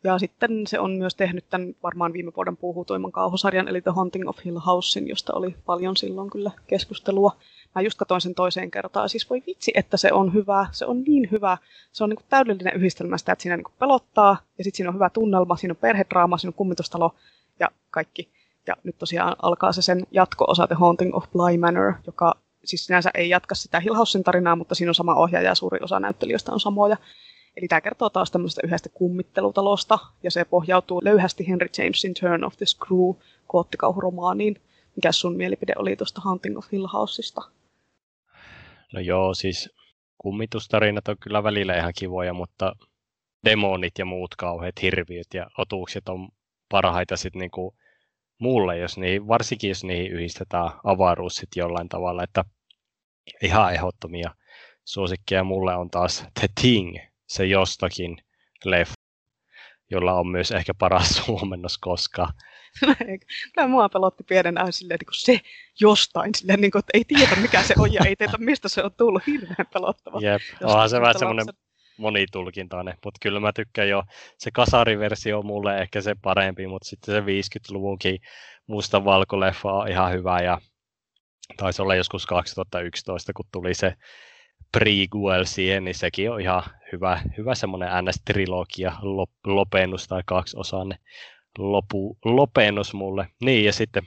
ja sitten se on myös tehnyt tämän varmaan viime vuoden puhutuimman kauhusarjan, eli The Haunting of Hill Housein, josta oli paljon silloin kyllä keskustelua. Mä just katsoin sen toiseen kertaan. Siis voi vitsi, että se on hyvä. Se on niin hyvä. Se on niin kuin täydellinen yhdistelmä sitä, että siinä niin kuin pelottaa, ja sitten siinä on hyvä tunnelma, siinä on perhedraama, siinä on kummitustalo ja kaikki. Ja nyt tosiaan alkaa se sen jatko-osa The Haunting of Bly Manor, joka siis sinänsä ei jatka sitä Hill Housein tarinaa, mutta siinä on sama ohjaaja ja suuri osa näyttelijöistä on samoja. Eli tämä kertoo taas tämmöisestä yhdestä kummittelutalosta, ja se pohjautuu löyhästi Henry Jamesin Turn of the Screw koottikauhuromaaniin. Mikä sun mielipide oli tuosta Hunting of Hill Houseista? No joo, siis kummitustarinat on kyllä välillä ihan kivoja, mutta demonit ja muut kauheat hirviöt ja otuukset on parhaita sitten niinku mulle, jos niin, varsinkin jos niihin yhdistetään avaruus sit jollain tavalla, että ihan ehdottomia suosikkeja mulle on taas The Thing, se jostakin leffa, jolla on myös ehkä paras suomennos koskaan. Kyllä mua pelotti pienenä silleen, että se jostain, silleen, niin kuin, että ei tiedä mikä se on ja ei tiedä mistä se on tullut, hirveän pelottava. Jep, onhan se vähän semmoinen monitulkintainen, mutta kyllä mä tykkään jo, se kasariversio on mulle ehkä se parempi, mutta sitten se 50-luvunkin musta valkoleffa on ihan hyvä ja taisi olla joskus 2011, kun tuli se prequel siihen, niin sekin on ihan hyvä, hyvä semmoinen NS-trilogia, lop, lopennus tai kaksiosainen lopu, lopennus mulle. Niin, ja sitten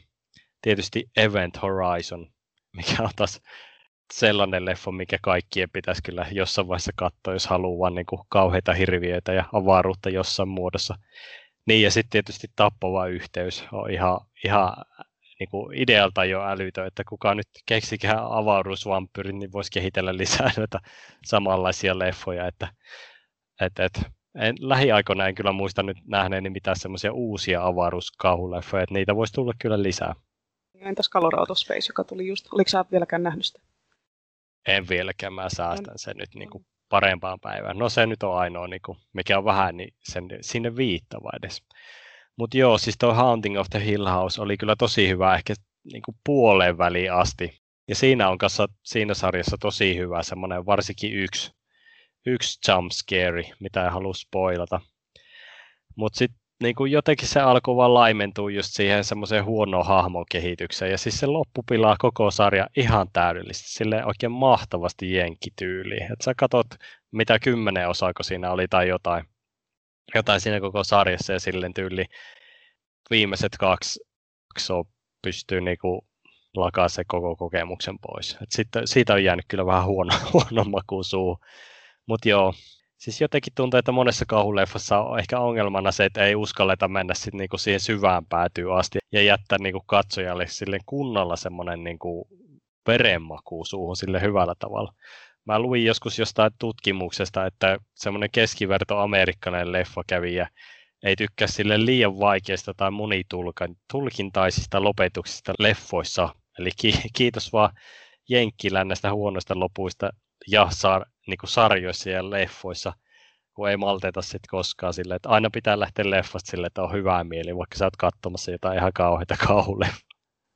tietysti Event Horizon, mikä on taas sellainen leffa, mikä kaikkien pitäisi kyllä jossain vaiheessa katsoa, jos haluaa vaan niin kuin kauheita hirviöitä ja avaruutta jossain muodossa. Niin, ja sitten tietysti tappava yhteys on ihan, ihan niin kuin idealta jo älytön, että kuka nyt keksikään avaruusvampyyrin, niin voisi kehitellä lisää näitä samanlaisia leffoja, että, että, että en, lähiaikoina en kyllä muista nyt nähneeni mitään semmoisia uusia avaruuskauhuleffoja, että niitä voisi tulla kyllä lisää. Entäs Colorado Space, joka tuli just, oliko sä vieläkään nähnyt sitä? En vieläkään, mä säästän sen nyt niin kuin parempaan päivään. No se nyt on ainoa, niin kuin, mikä on vähän, niin sen, sinne viittava edes. Mutta joo, siis tuo Haunting of the Hill House oli kyllä tosi hyvä ehkä niin puoleen väliin asti. Ja siinä on kanssa siinä sarjassa tosi hyvä semmoinen varsinkin yksi, yksi jump scare, mitä en halua spoilata. Mutta sitten niin jotenkin se alkoi vaan laimentua just siihen semmoiseen huonoon hahmon kehitykseen. Ja siis se loppu pilaa koko sarja ihan täydellisesti, sille oikein mahtavasti jenkkityyliin. Että sä katot, mitä kymmenen osaako siinä oli tai jotain jotain siinä koko sarjassa ja silleen tyyli viimeiset kaksi jaksoa pystyy niinku lakaa se koko kokemuksen pois. Et sitten, siitä on jäänyt kyllä vähän huono, huono maku suu. Mutta joo, Siis jotenkin tuntuu, että monessa kauhuleffassa on ehkä ongelmana se, että ei uskalleta mennä sit niinku siihen syvään päätyyn asti ja jättää niinku katsojalle sille kunnolla semmoinen niinku verenmaku suuhun sille hyvällä tavalla. Mä luin joskus jostain tutkimuksesta, että semmoinen keskiverto amerikkalainen leffakävijä ei tykkää sille liian vaikeista tai monitulkintaisista lopetuksista leffoissa. Eli kiitos vaan Jenkkilän näistä huonoista lopuista ja sar, niin kuin sarjoissa ja leffoissa, kun ei malteta sitten koskaan sille, että aina pitää lähteä leffasta sille, että on hyvää mieli, vaikka sä oot katsomassa jotain ihan kauheita kauhuleffa.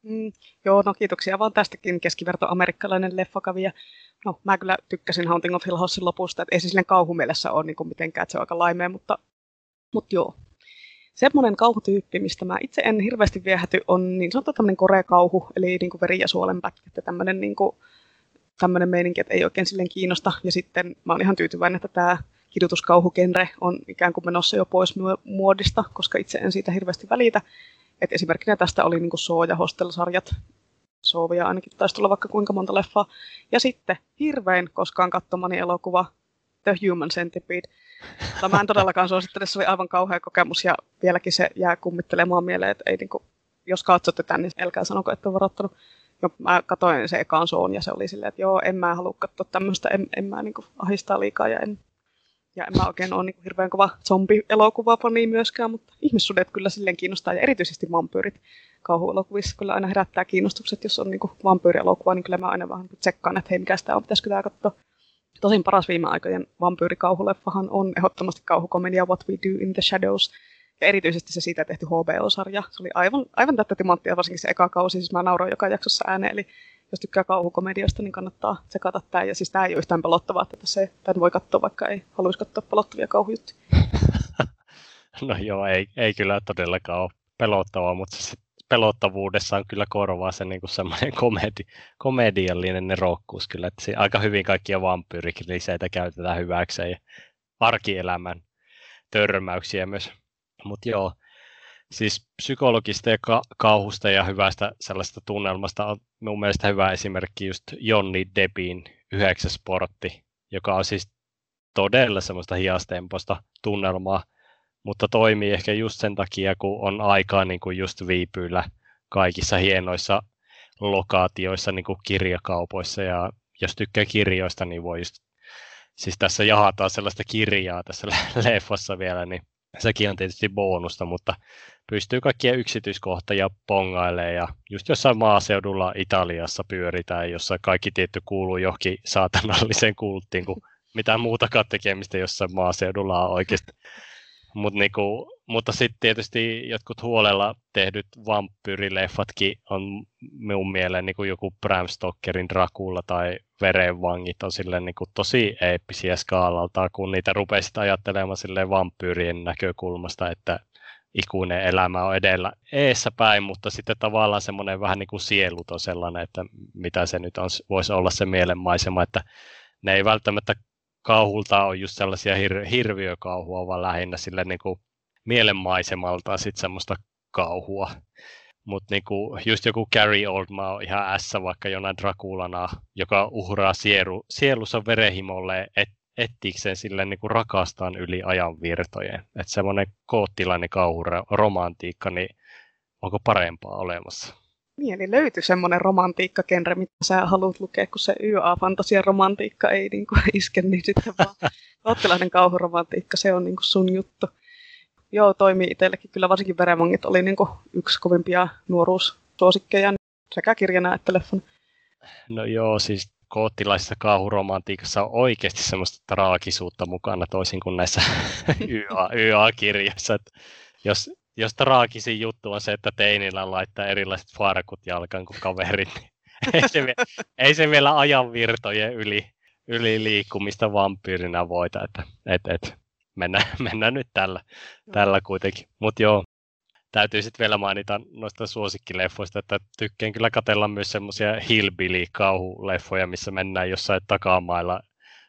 Mm, joo, no kiitoksia vaan tästäkin keskiverto amerikkalainen leffakavia. No, mä kyllä tykkäsin Haunting of Hill Housein lopusta, että ei se silleen kauhumielessä ole niin kuin mitenkään, että se on aika laimea, mutta, mutta joo. Semmoinen kauhutyyppi, mistä mä itse en hirveästi viehäty, on niin sanottu tämmöinen korea-kauhu, eli niin kuin veri- ja suolenpätkä, tämmöinen niin kuin tämmöinen meininki, että ei oikein silleen kiinnosta. Ja sitten mä oon ihan tyytyväinen, että tämä kidutuskauhukenre on ikään kuin menossa jo pois muodista, koska itse en siitä hirveästi välitä. Et esimerkkinä tästä oli niinku Soo ja Hostel-sarjat. Soovia ainakin taisi tulla vaikka kuinka monta leffaa. Ja sitten hirvein koskaan katsomani elokuva The Human Centipede. Mutta mä en todellakaan suosittele, se oli aivan kauhea kokemus ja vieläkin se jää kummittelemaan mieleen, että ei niinku, jos katsotte tämän, niin älkää sanoko, että on varoittanut. Ja mä katsoin se ekaan soon ja se oli silleen, että joo, en mä halua katsoa tämmöistä, en, en mä niin kuin, ahistaa liikaa ja en, ja en mä oikein ole niin kuin, hirveän kova zombi-elokuvafani myöskään, mutta ihmissudet kyllä silleen kiinnostaa ja erityisesti vampyyrit kauhuelokuvissa kyllä aina herättää kiinnostukset, jos on niin kuin vampyyrielokuva, niin kyllä mä aina vähän tsekkaan, että hei, mikä sitä on, pitäisikö tämä katsoa. Tosin paras viime aikojen vampyyrikauhuleffahan on ehdottomasti kauhukomedia What We Do in the Shadows, ja erityisesti se siitä tehty HBO-sarja. Se oli aivan, aivan tätä timanttia, varsinkin se eka kausi. Siis mä nauroin joka jaksossa ääneen. Eli jos tykkää kauhukomediosta, niin kannattaa tsekata tämä. Ja siis tämä ei ole yhtään pelottavaa, että se, tämän voi katsoa, vaikka ei haluaisi katsoa pelottavia kauhujuttuja. no joo, ei, ei kyllä todellakaan ole pelottavaa, mutta se pelottavuudessa kyllä korvaa se niin semmoinen komedi, komediallinen nerokkuus kyllä. Että se, aika hyvin kaikkia vampyyrikliseitä käytetään hyväkseen ja arkielämän törmäyksiä myös mutta joo, siis psykologista ja ka- kauhusta ja hyvästä sellaista tunnelmasta on mun mielestä hyvä esimerkki just Jonni Debin yhdeksäs sportti, joka on siis todella semmoista hiastemposta tunnelmaa, mutta toimii ehkä just sen takia, kun on aikaa niin kuin just viipyillä kaikissa hienoissa lokaatioissa, niin kuin kirjakaupoissa, ja jos tykkää kirjoista, niin voi just, siis tässä jahataan sellaista kirjaa tässä leffassa vielä, niin sekin on tietysti bonusta, mutta pystyy kaikkia yksityiskohtia pongailemaan ja just jossain maaseudulla Italiassa pyöritään, jossa kaikki tietty kuuluu johonkin saatanalliseen kulttiin, kun mitään muutakaan tekemistä jossain maaseudulla on oikeasti. Mut niinku, mutta sitten tietysti jotkut huolella tehdyt vampyyrileffatkin on minun mielestä niin joku Bram Stokerin Dracula tai Verenvangit on sille niin kuin tosi eeppisiä skaalalta, kun niitä rupesit ajattelemaan sille vampyyrien näkökulmasta, että ikuinen elämä on edellä eessä päin, mutta sitten tavallaan semmoinen vähän niin kuin sieluton sellainen, että mitä se nyt on, voisi olla se mielenmaisema, että ne ei välttämättä kauhulta ole just sellaisia hir- hirviökauhua, vaan lähinnä sille niin kuin mielenmaisemalta sitten semmoista kauhua. Mutta niinku, just joku Gary Oldman on ihan ässä vaikka jonain Drakulana, joka uhraa sielu, sielunsa verehimolle et, ettiikseen sille niinku rakastaan yli ajan virtojen. Että semmoinen koottilainen kauhuromantiikka, niin onko parempaa olemassa? Niin, eli löytyi semmoinen romantiikkakenre, mitä sä haluat lukea, kun se YA-fantasian romantiikka ei niin kuin, iske, niin sitten vaan koottilainen kauhuromantiikka, se on niin kuin sun juttu joo, toimii itsellekin. Kyllä varsinkin Veremongit oli niin yksi kovimpia nuoruussuosikkeja sekä kirjana että leffon. No joo, siis koottilaisessa kauhuromantiikassa on oikeasti semmoista traagisuutta mukana toisin kuin näissä YA, YA-kirjoissa. jos, jos traagisin juttu on se, että teinillä laittaa erilaiset farkut jalkaan kuin kaverit, niin ei se, ei se vielä ajan virtojen yli, yli liikkumista vampyyrinä voita. Että, et, et, mennään, mennään nyt tällä, tällä kuitenkin. Mutta joo, täytyy sitten vielä mainita noista suosikkileffoista, että tykkään kyllä katella myös semmoisia hillbilly-kauhuleffoja, missä mennään jossain takamailla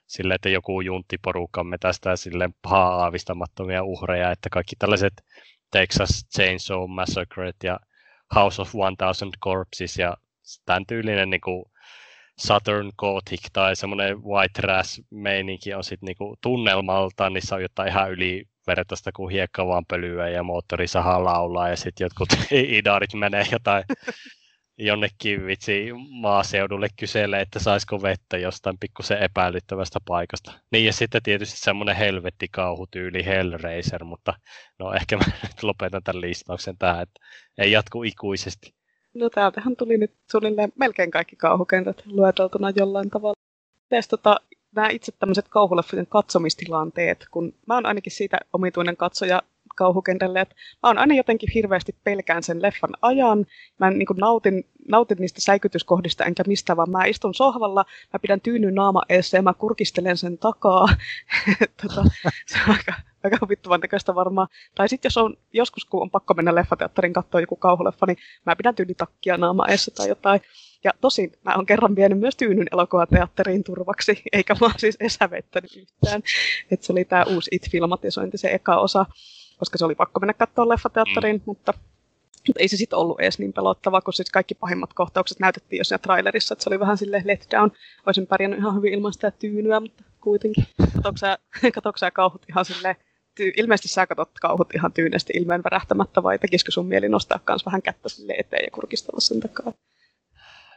sille, että joku junttiporukka tästä sille pahaa aavistamattomia uhreja, että kaikki tällaiset Texas Chainsaw Massacre ja House of 1000 Corpses ja tämän tyylinen niin kuin Southern Gothic tai semmoinen White Trash meininki on sitten niinku tunnelmaltaan, niissä on jotain ihan yli vertaista kuin hiekka vaan pölyä ja moottorisaha laulaa ja sitten jotkut idarit menee jotain jonnekin vitsi maaseudulle kyselee, että saisiko vettä jostain pikkusen epäilyttävästä paikasta. Niin ja sitten tietysti semmoinen helvetti kauhutyyli Hellraiser, mutta no ehkä mä nyt lopetan tämän listauksen tähän, että ei jatku ikuisesti. No täältähän tuli nyt suunnilleen melkein kaikki kauhukentät lueteltuna jollain tavalla. Tees tota, nämä itse tämmöiset kauhuleffojen katsomistilanteet, kun mä oon ainakin siitä omituinen katsoja kauhukentälle, että mä oon aina jotenkin hirveästi pelkään sen leffan ajan. Mä niin kuin nautin, nautin niistä säikytyskohdista enkä mistä, vaan mä istun sohvalla, mä pidän tyynyn naama eessä ja mä kurkistelen sen takaa. tota, se on aika, aika huvittuvan teköistä varmaan. Tai sitten jos on joskus, kun on pakko mennä leffateatterin katsoa joku kauhuleffa, niin mä pidän tyynitakkia naama eessä tai jotain. Ja tosin mä oon kerran vienyt myös tyynyn elokuvateatteriin turvaksi, eikä mä siis esävettänyt yhtään. Että se oli tämä uusi It-filmatisointi, se eka osa koska se oli pakko mennä katsoa leffateatteriin, mm. mutta, mutta ei se sitten ollut edes niin pelottava, kun sitten kaikki pahimmat kohtaukset näytettiin jo siinä trailerissa, että se oli vähän sille let down. Olisin pärjännyt ihan hyvin ilman sitä tyynyä, mutta kuitenkin. Katoksa sä kauhut ihan silleen, ty- ilmeisesti sä katsot kauhut ihan tyynesti ilmeen värähtämättä, vai tekisikö sun mieli nostaa kans vähän kättä sille eteen ja kurkistella sen takaa?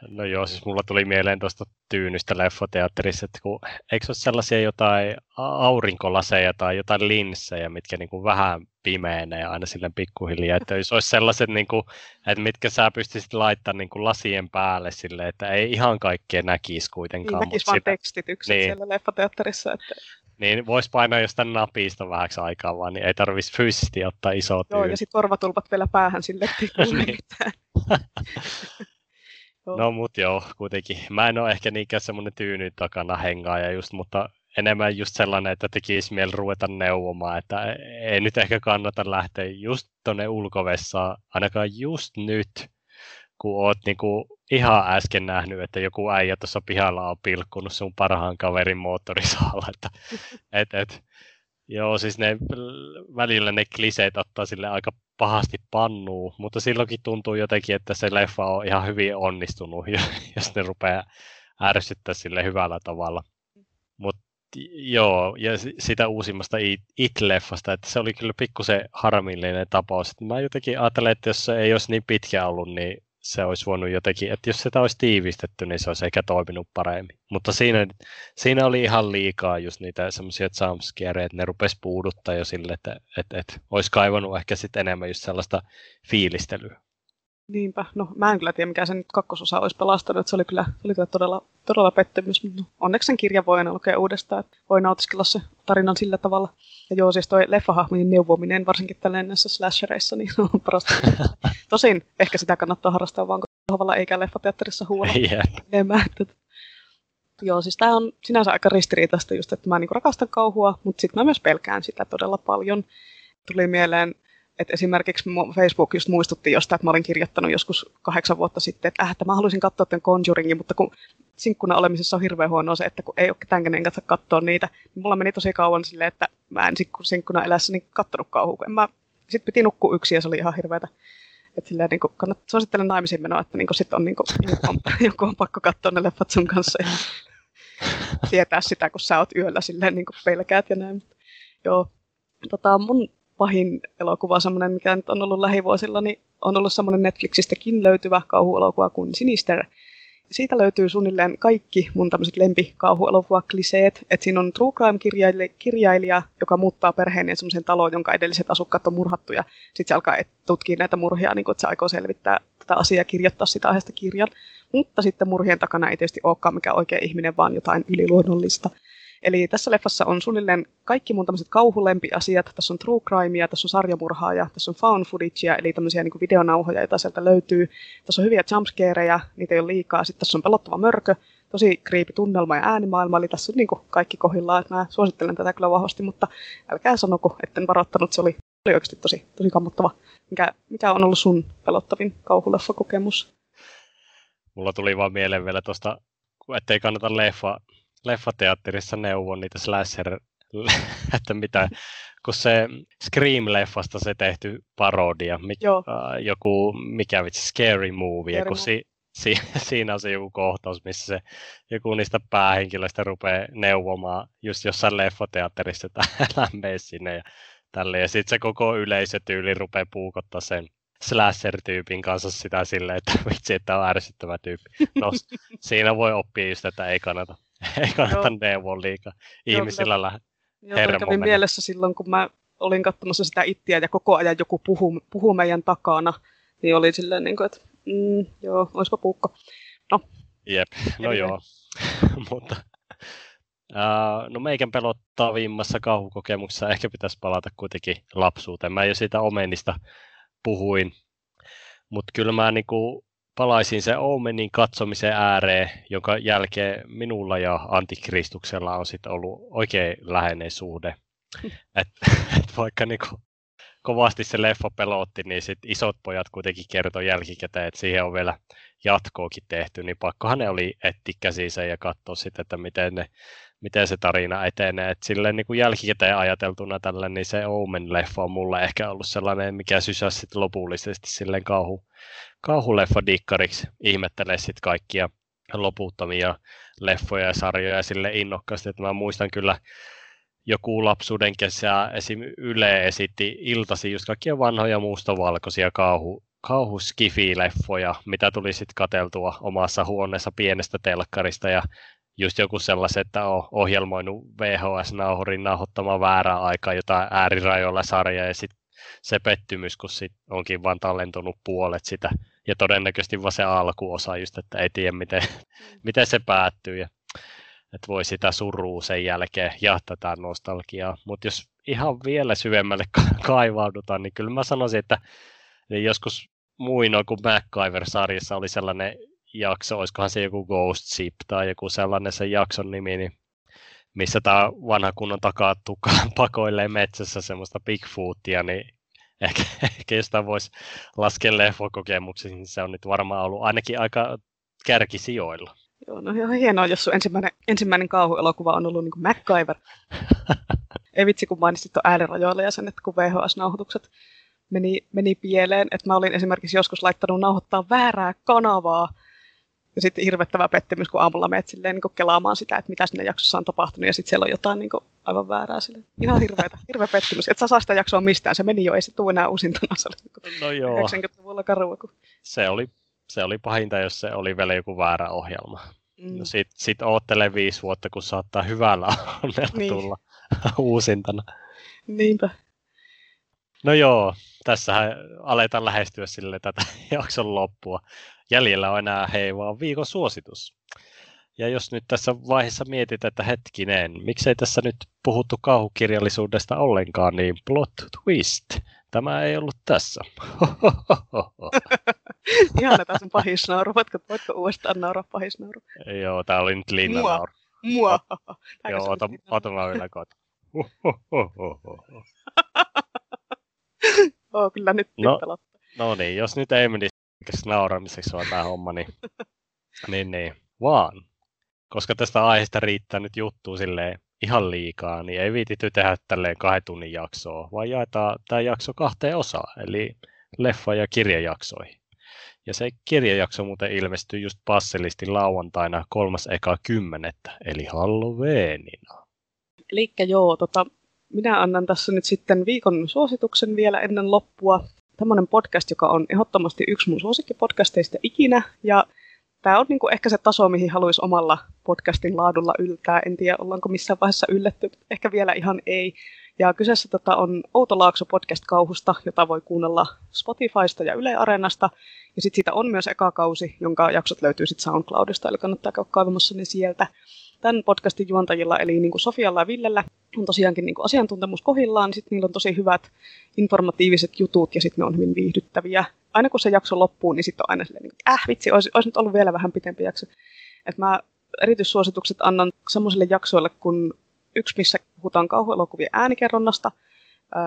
No joo, siis mulla tuli mieleen tuosta tyynystä leffoteatterissa, että kun, eikö ole sellaisia jotain aurinkolaseja tai jotain linssejä, mitkä niin kuin vähän pimeenee aina silleen pikkuhiljaa, että jos olisi sellaiset, niin kuin, että mitkä sä pystyisit laittamaan niin kuin lasien päälle sille, että ei ihan kaikkea näkisi kuitenkaan. Niin, näkisi vaan sitä, tekstit yksin niin, siellä leffoteatterissa. Että... Niin, voisi painaa jostain napista vähäksi aikaa vaan, niin ei tarvitsisi fyysisesti ottaa isoa Joo, ja sitten korvatulpat vielä päähän sille, että ei niin. mitään. No mut joo, kuitenkin. Mä en ole ehkä niinkään semmoinen tyyny takana hengaaja just, mutta enemmän just sellainen, että tekisi mieli ruveta neuvomaan, että ei nyt ehkä kannata lähteä just tonne ulkovessaan, ainakaan just nyt, kun oot niinku ihan äsken nähnyt, että joku äijä tuossa pihalla on pilkkunut sun parhaan kaverin moottorisaalla, että et, et, Joo, siis ne välillä ne kliseet ottaa sille aika pahasti pannuu, mutta silloinkin tuntuu jotenkin, että se leffa on ihan hyvin onnistunut, jos ne rupeaa ärsyttää sille hyvällä tavalla. Mutta joo, ja sitä uusimmasta It-leffasta, että se oli kyllä pikkusen harmillinen tapaus. Mä jotenkin ajattelen, että jos se ei olisi niin pitkä ollut, niin se olisi voinut jotenkin, että jos sitä olisi tiivistetty, niin se olisi ehkä toiminut paremmin. Mutta siinä, siinä oli ihan liikaa just niitä semmoisia jumpscareja, että ne rupesi puuduttaa jo sille, että, että, että olisi kaivannut ehkä sitten enemmän just sellaista fiilistelyä. Niinpä. No mä en kyllä tiedä, mikä se nyt kakkososa olisi pelastanut. Se oli kyllä, oli kyllä todella, todella pettymys. No, onneksi sen kirja voi aina lukea uudestaan, että voi nautiskella se tarinan sillä tavalla. Ja joo, siis toi leffahahmojen neuvominen, varsinkin tällainen näissä slashereissa, niin on parasta. Tosin ehkä sitä kannattaa harrastaa vaan kohdalla eikä leffateatterissa huolla yeah. enemmän. Joo, siis tämä on sinänsä aika ristiriitaista just, että mä niinku rakastan kauhua, mutta sitten mä myös pelkään sitä todella paljon. Tuli mieleen et esimerkiksi Facebook just muistutti jostain, että mä olin kirjoittanut joskus kahdeksan vuotta sitten, että, äh, että mä haluaisin katsoa tämän Conjuringin, mutta kun sinkkuna olemisessa on hirveän huono se, että kun ei ole ketään kenen kanssa katsoa niitä, niin mulla meni tosi kauan silleen, että mä en sinkkuna elässäni kattonut kauhua. Mä, sitten piti nukkua yksi ja se oli ihan hirveätä. Että silleen niin kannattaa suosittelen naimisiin menoa, että niin sit on, niin kuin, on, joku on pakko katsoa ne leffat sun kanssa ja tietää sitä, kun sä oot yöllä silleen niin pelkäät ja näin. Joo, tota, mun pahin elokuva, semmoinen, mikä nyt on ollut lähivuosilla, niin on ollut semmoinen Netflixistäkin löytyvä kauhuelokuva kuin Sinister. Siitä löytyy suunnilleen kaikki mun tämmöiset lempikauhuelokuva-kliseet. Että siinä on true crime-kirjailija, joka muuttaa perheen semmoiseen taloon, jonka edelliset asukkaat on murhattu. Ja sitten se alkaa tutkia näitä murhia, niin kun, että se aikoo selvittää tätä asiaa ja kirjoittaa sitä aiheesta kirjan. Mutta sitten murhien takana ei tietysti olekaan mikä oikea ihminen, vaan jotain yliluonnollista. Eli tässä leffassa on suunnilleen kaikki mun tämmöiset kauhulempiasiat. Tässä on true crimea, tässä on sarjamurhaa ja tässä on found footagea, eli tämmöisiä niin videonauhoja, joita sieltä löytyy. Tässä on hyviä jumpscareja, niitä ei ole liikaa. Sitten tässä on pelottava mörkö, tosi kriipi tunnelma ja äänimaailma, eli tässä on niin kaikki kohillaan. Mä suosittelen tätä kyllä vahvasti, mutta älkää sanoko, etten varoittanut, se oli, oli oikeasti tosi, tosi kammottava. Mikä, mikä on ollut sun pelottavin kauhuleffa-kokemus? Mulla tuli vaan mieleen vielä tuosta, ettei kannata leffa leffateatterissa neuvon niitä slasher, että mitä, kun se Scream-leffasta se tehty parodia, mi, uh, joku, mikä vitsi, Scary Movie, scary kun si, si- siinä on se joku kohtaus, missä se joku niistä päähenkilöistä rupeaa neuvomaan just jossain leffoteatterissa, että älä mene sinne ja tälle. Ja sitten se koko yleisötyyli rupeaa puukottaa sen slasher-tyypin kanssa sitä silleen, että vitsi, että on ärsyttävä tyyppi. No, siinä voi oppia just, että ei kannata, ei kannata neuvoa liikaa. Ihmisillä lähde Joo, kävin mielessä silloin, kun mä olin katsomassa sitä ittiä ja koko ajan joku puhuu, puhuu meidän takana, niin oli silleen, niin kuin, että mm, joo, olisipa puukko. No. Jep, no Eli joo. Mutta Uh, no meikän viimassa kauhukokemuksessa ehkä pitäisi palata kuitenkin lapsuuteen. Mä jo siitä Omenista puhuin, mutta kyllä mä niinku palaisin se Omenin katsomisen ääreen, jonka jälkeen minulla ja Antikristuksella on sitten ollut oikein läheinen suhde. et, et vaikka niinku kovasti se leffa pelotti, niin sit isot pojat kuitenkin kertoi jälkikäteen, että siihen on vielä jatkoakin tehty, niin pakkohan ne oli etti käsinsä ja katsoa sitten, että miten, ne, miten se tarina etenee. Et silleen niin kuin jälkikäteen ajateltuna tällä, niin se Omen-leffa on mulle ehkä ollut sellainen, mikä sysäsi lopullisesti silleen kauhu, kauhuleffa dikkariksi. Ihmettelee sitten kaikkia loputtomia leffoja ja sarjoja sille innokkaasti, että mä muistan kyllä joku lapsuuden kesä esim. Yle esitti iltasi just kaikkia vanhoja mustavalkoisia kauhu, kauhuskifi-leffoja, mitä tuli sitten kateltua omassa huoneessa pienestä telkkarista ja just joku sellaiset, että on ohjelmoinut VHS-nauhurin nauhoittamaan väärää aikaa jotain äärirajoilla sarjaa ja sitten se pettymys, kun sit onkin vaan tallentunut puolet sitä ja todennäköisesti vaan se alkuosa just, että ei tiedä miten, mm. miten se päättyy ja että voi sitä surua sen jälkeen ja tätä nostalgiaa. Mutta jos ihan vielä syvemmälle kaivaudutaan, niin kyllä mä sanoisin, että joskus muinoin, kun MacGyver-sarjassa oli sellainen jakso, olisikohan se joku Ghost Ship tai joku sellainen sen jakson nimi, niin missä tämä vanha kunnon takatukka pakoilee metsässä semmoista Bigfootia, niin ehkä, ehkä jostain voisi laskea leffokokemuksiin, niin se on nyt varmaan ollut ainakin aika kärkisijoilla. Joo, no ihan hienoa, jos sun ensimmäinen, ensimmäinen kauhuelokuva on ollut niin kuin MacGyver. Ei vitsi, kun mainitsit tuon äänirajoilla ja sen, että kun VHS-nauhoitukset meni, meni pieleen, että mä olin esimerkiksi joskus laittanut nauhoittaa väärää kanavaa, ja sitten hirvettävä pettymys, kun aamulla menet silleen niin kelaamaan sitä, että mitä sinne jaksossa on tapahtunut, ja sitten siellä on jotain niin aivan väärää sille. Ihan hirveätä, hirveä pettymys. Et sä saa sitä jaksoa mistään, se meni jo, ei se tule enää uusintana. Se oli no joo. 90-luvulla karua. Kun... Se oli, se oli pahinta, jos se oli vielä joku väärä ohjelma. Mm. No sit, sit oottele viisi vuotta, kun saattaa hyvällä onnella niin. tulla uusintana. Niinpä. No joo, tässähän aletaan lähestyä sille tätä jakson loppua. Jäljellä on enää hei vaan viikon suositus. Ja jos nyt tässä vaiheessa mietit, että hetkinen, miksei tässä nyt puhuttu kauhukirjallisuudesta ollenkaan, niin plot twist. Tämä ei ollut tässä. Ihan tässä on pahisnauru. Voitko, voitko uudestaan nauraa pahisnauru? Joo, tää oli nyt Linna Mua. nauru. Mua. Joo, ota, ota mä vielä koota. Oo, kyllä nyt no, no niin, jos nyt ei menisi nauramiseksi on tämä homma, niin, niin, niin, vaan. Koska tästä aiheesta riittää nyt juttu silleen ihan liikaa, niin ei viitity tehdä tälleen kahden tunnin jaksoa, vaan jaetaan tämä jakso kahteen osaan, eli leffa- ja kirjajaksoihin. Ja se kirjajakso muuten ilmestyy just passelisti lauantaina kolmas eka kymmenettä, eli Halloweenina. Eli joo, tota, minä annan tässä nyt sitten viikon suosituksen vielä ennen loppua. Tämmöinen podcast, joka on ehdottomasti yksi mun suosikkipodcasteista ikinä, ja tämä on niin kuin ehkä se taso, mihin haluaisi omalla podcastin laadulla yltää. En tiedä, ollaanko missään vaiheessa ylletty, ehkä vielä ihan ei. Ja kyseessä tota on Outo Laakso podcast kauhusta, jota voi kuunnella Spotifysta ja Yle Areenasta. Ja sitten siitä on myös eka kausi, jonka jaksot löytyy sitten SoundCloudista, eli kannattaa käydä kaivamassa ne sieltä. Tämän podcastin juontajilla, eli niin kuin Sofialla ja Villellä, on tosiaankin niin kuin asiantuntemus kohillaan, sitten niillä on tosi hyvät informatiiviset jutut ja sitten ne on hyvin viihdyttäviä. Aina kun se jakso loppuu, niin sitten on aina silleen, niin, äh vitsi, olisi, olisi nyt ollut vielä vähän pitempi jakso. Et mä erityissuositukset annan semmoisille jaksoille, kun yksi, missä puhutaan kauhuelokuvien äänikerronnasta,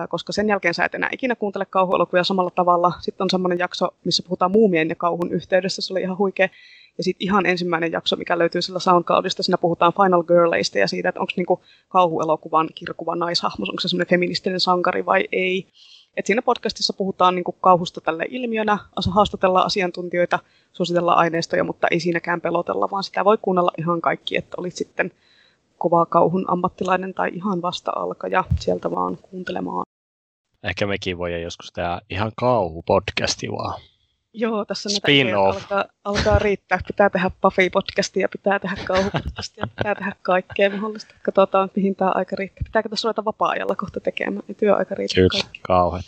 koska sen jälkeen sä et enää ikinä kuuntele kauhuelokuvia samalla tavalla. Sitten on semmoinen jakso, missä puhutaan muumien ja kauhun yhteydessä, se oli ihan huikea. Ja sitten ihan ensimmäinen jakso, mikä löytyy sillä SoundCloudista, siinä puhutaan Final Girlista ja siitä, että onko niinku kauhuelokuvan kirkuva naishahmo, onko se semmoinen feministinen sankari vai ei. Et siinä podcastissa puhutaan niin kuin kauhusta tälle ilmiönä, haastatellaan asiantuntijoita, suositellaan aineistoja, mutta ei siinäkään pelotella, vaan sitä voi kuunnella ihan kaikki, että olit sitten kovaa kauhun ammattilainen tai ihan vasta alkaja sieltä vaan kuuntelemaan. Ehkä mekin voi joskus tehdä ihan kauhupodcasti vaan. Joo, tässä näitä alkaa, alkaa riittää. Pitää tehdä Buffy-podcastia, pitää tehdä kauhupodcastia, pitää tehdä kaikkea mahdollista. Katsotaan, mihin tämä aika riittää. Pitääkö tässä ruveta vapaa-ajalla kohta tekemään? Ei työaika riittää Kyllä, kauheat.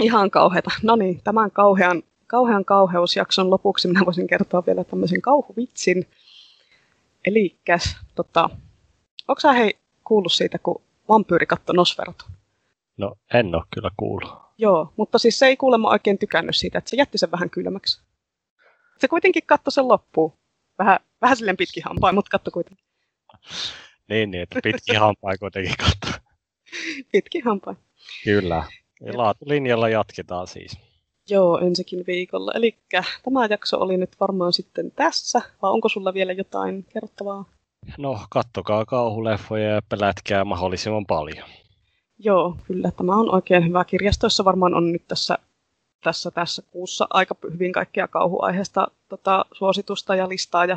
Ihan kauheata. No niin, tämän kauhean, kauhean kauheusjakson lopuksi minä voisin kertoa vielä tämmöisen kauhuvitsin. Elikkäs, tota, onko sä hei kuullut siitä, kun vampyyri katsoi Nosferatu? No, en ole kyllä kuullut. Joo, mutta siis se ei kuulemma oikein tykännyt siitä, että se jätti sen vähän kylmäksi. Se kuitenkin katsoi sen loppuun. Vähän, vähän silleen pitkin hampain, mutta katso kuitenkin. niin, niin, että pitkin hampain kuitenkin katso. pitkin hampain. Kyllä. Ja laatulinjalla jatketaan siis. Joo, ensikin viikolla. Eli tämä jakso oli nyt varmaan sitten tässä, vai onko sulla vielä jotain kerrottavaa? No, kattokaa kauhuleffoja ja pelätkää mahdollisimman paljon. Joo, kyllä. Tämä on oikein hyvä. Kirjastoissa varmaan on nyt tässä, tässä, tässä kuussa aika hyvin kaikkia kauhuaiheesta tota, suositusta ja listaa. Ja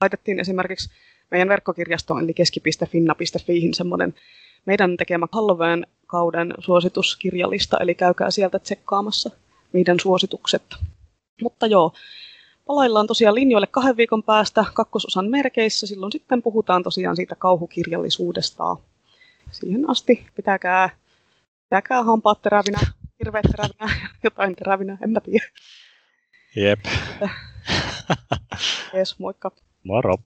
laitettiin esimerkiksi meidän verkkokirjastoon, eli keski.finna.fiihin semmoinen meidän tekemä Halloween kauden suosituskirjalista, eli käykää sieltä tsekkaamassa meidän suositukset. Mutta joo, palaillaan tosiaan linjoille kahden viikon päästä kakkososan merkeissä. Silloin sitten puhutaan tosiaan siitä kauhukirjallisuudesta siihen asti pitäkää, pitäkää hampaat terävinä, hirveät terävinä, jotain terävinä, en mä tiedä. Jep. Jees, moikka. Moro.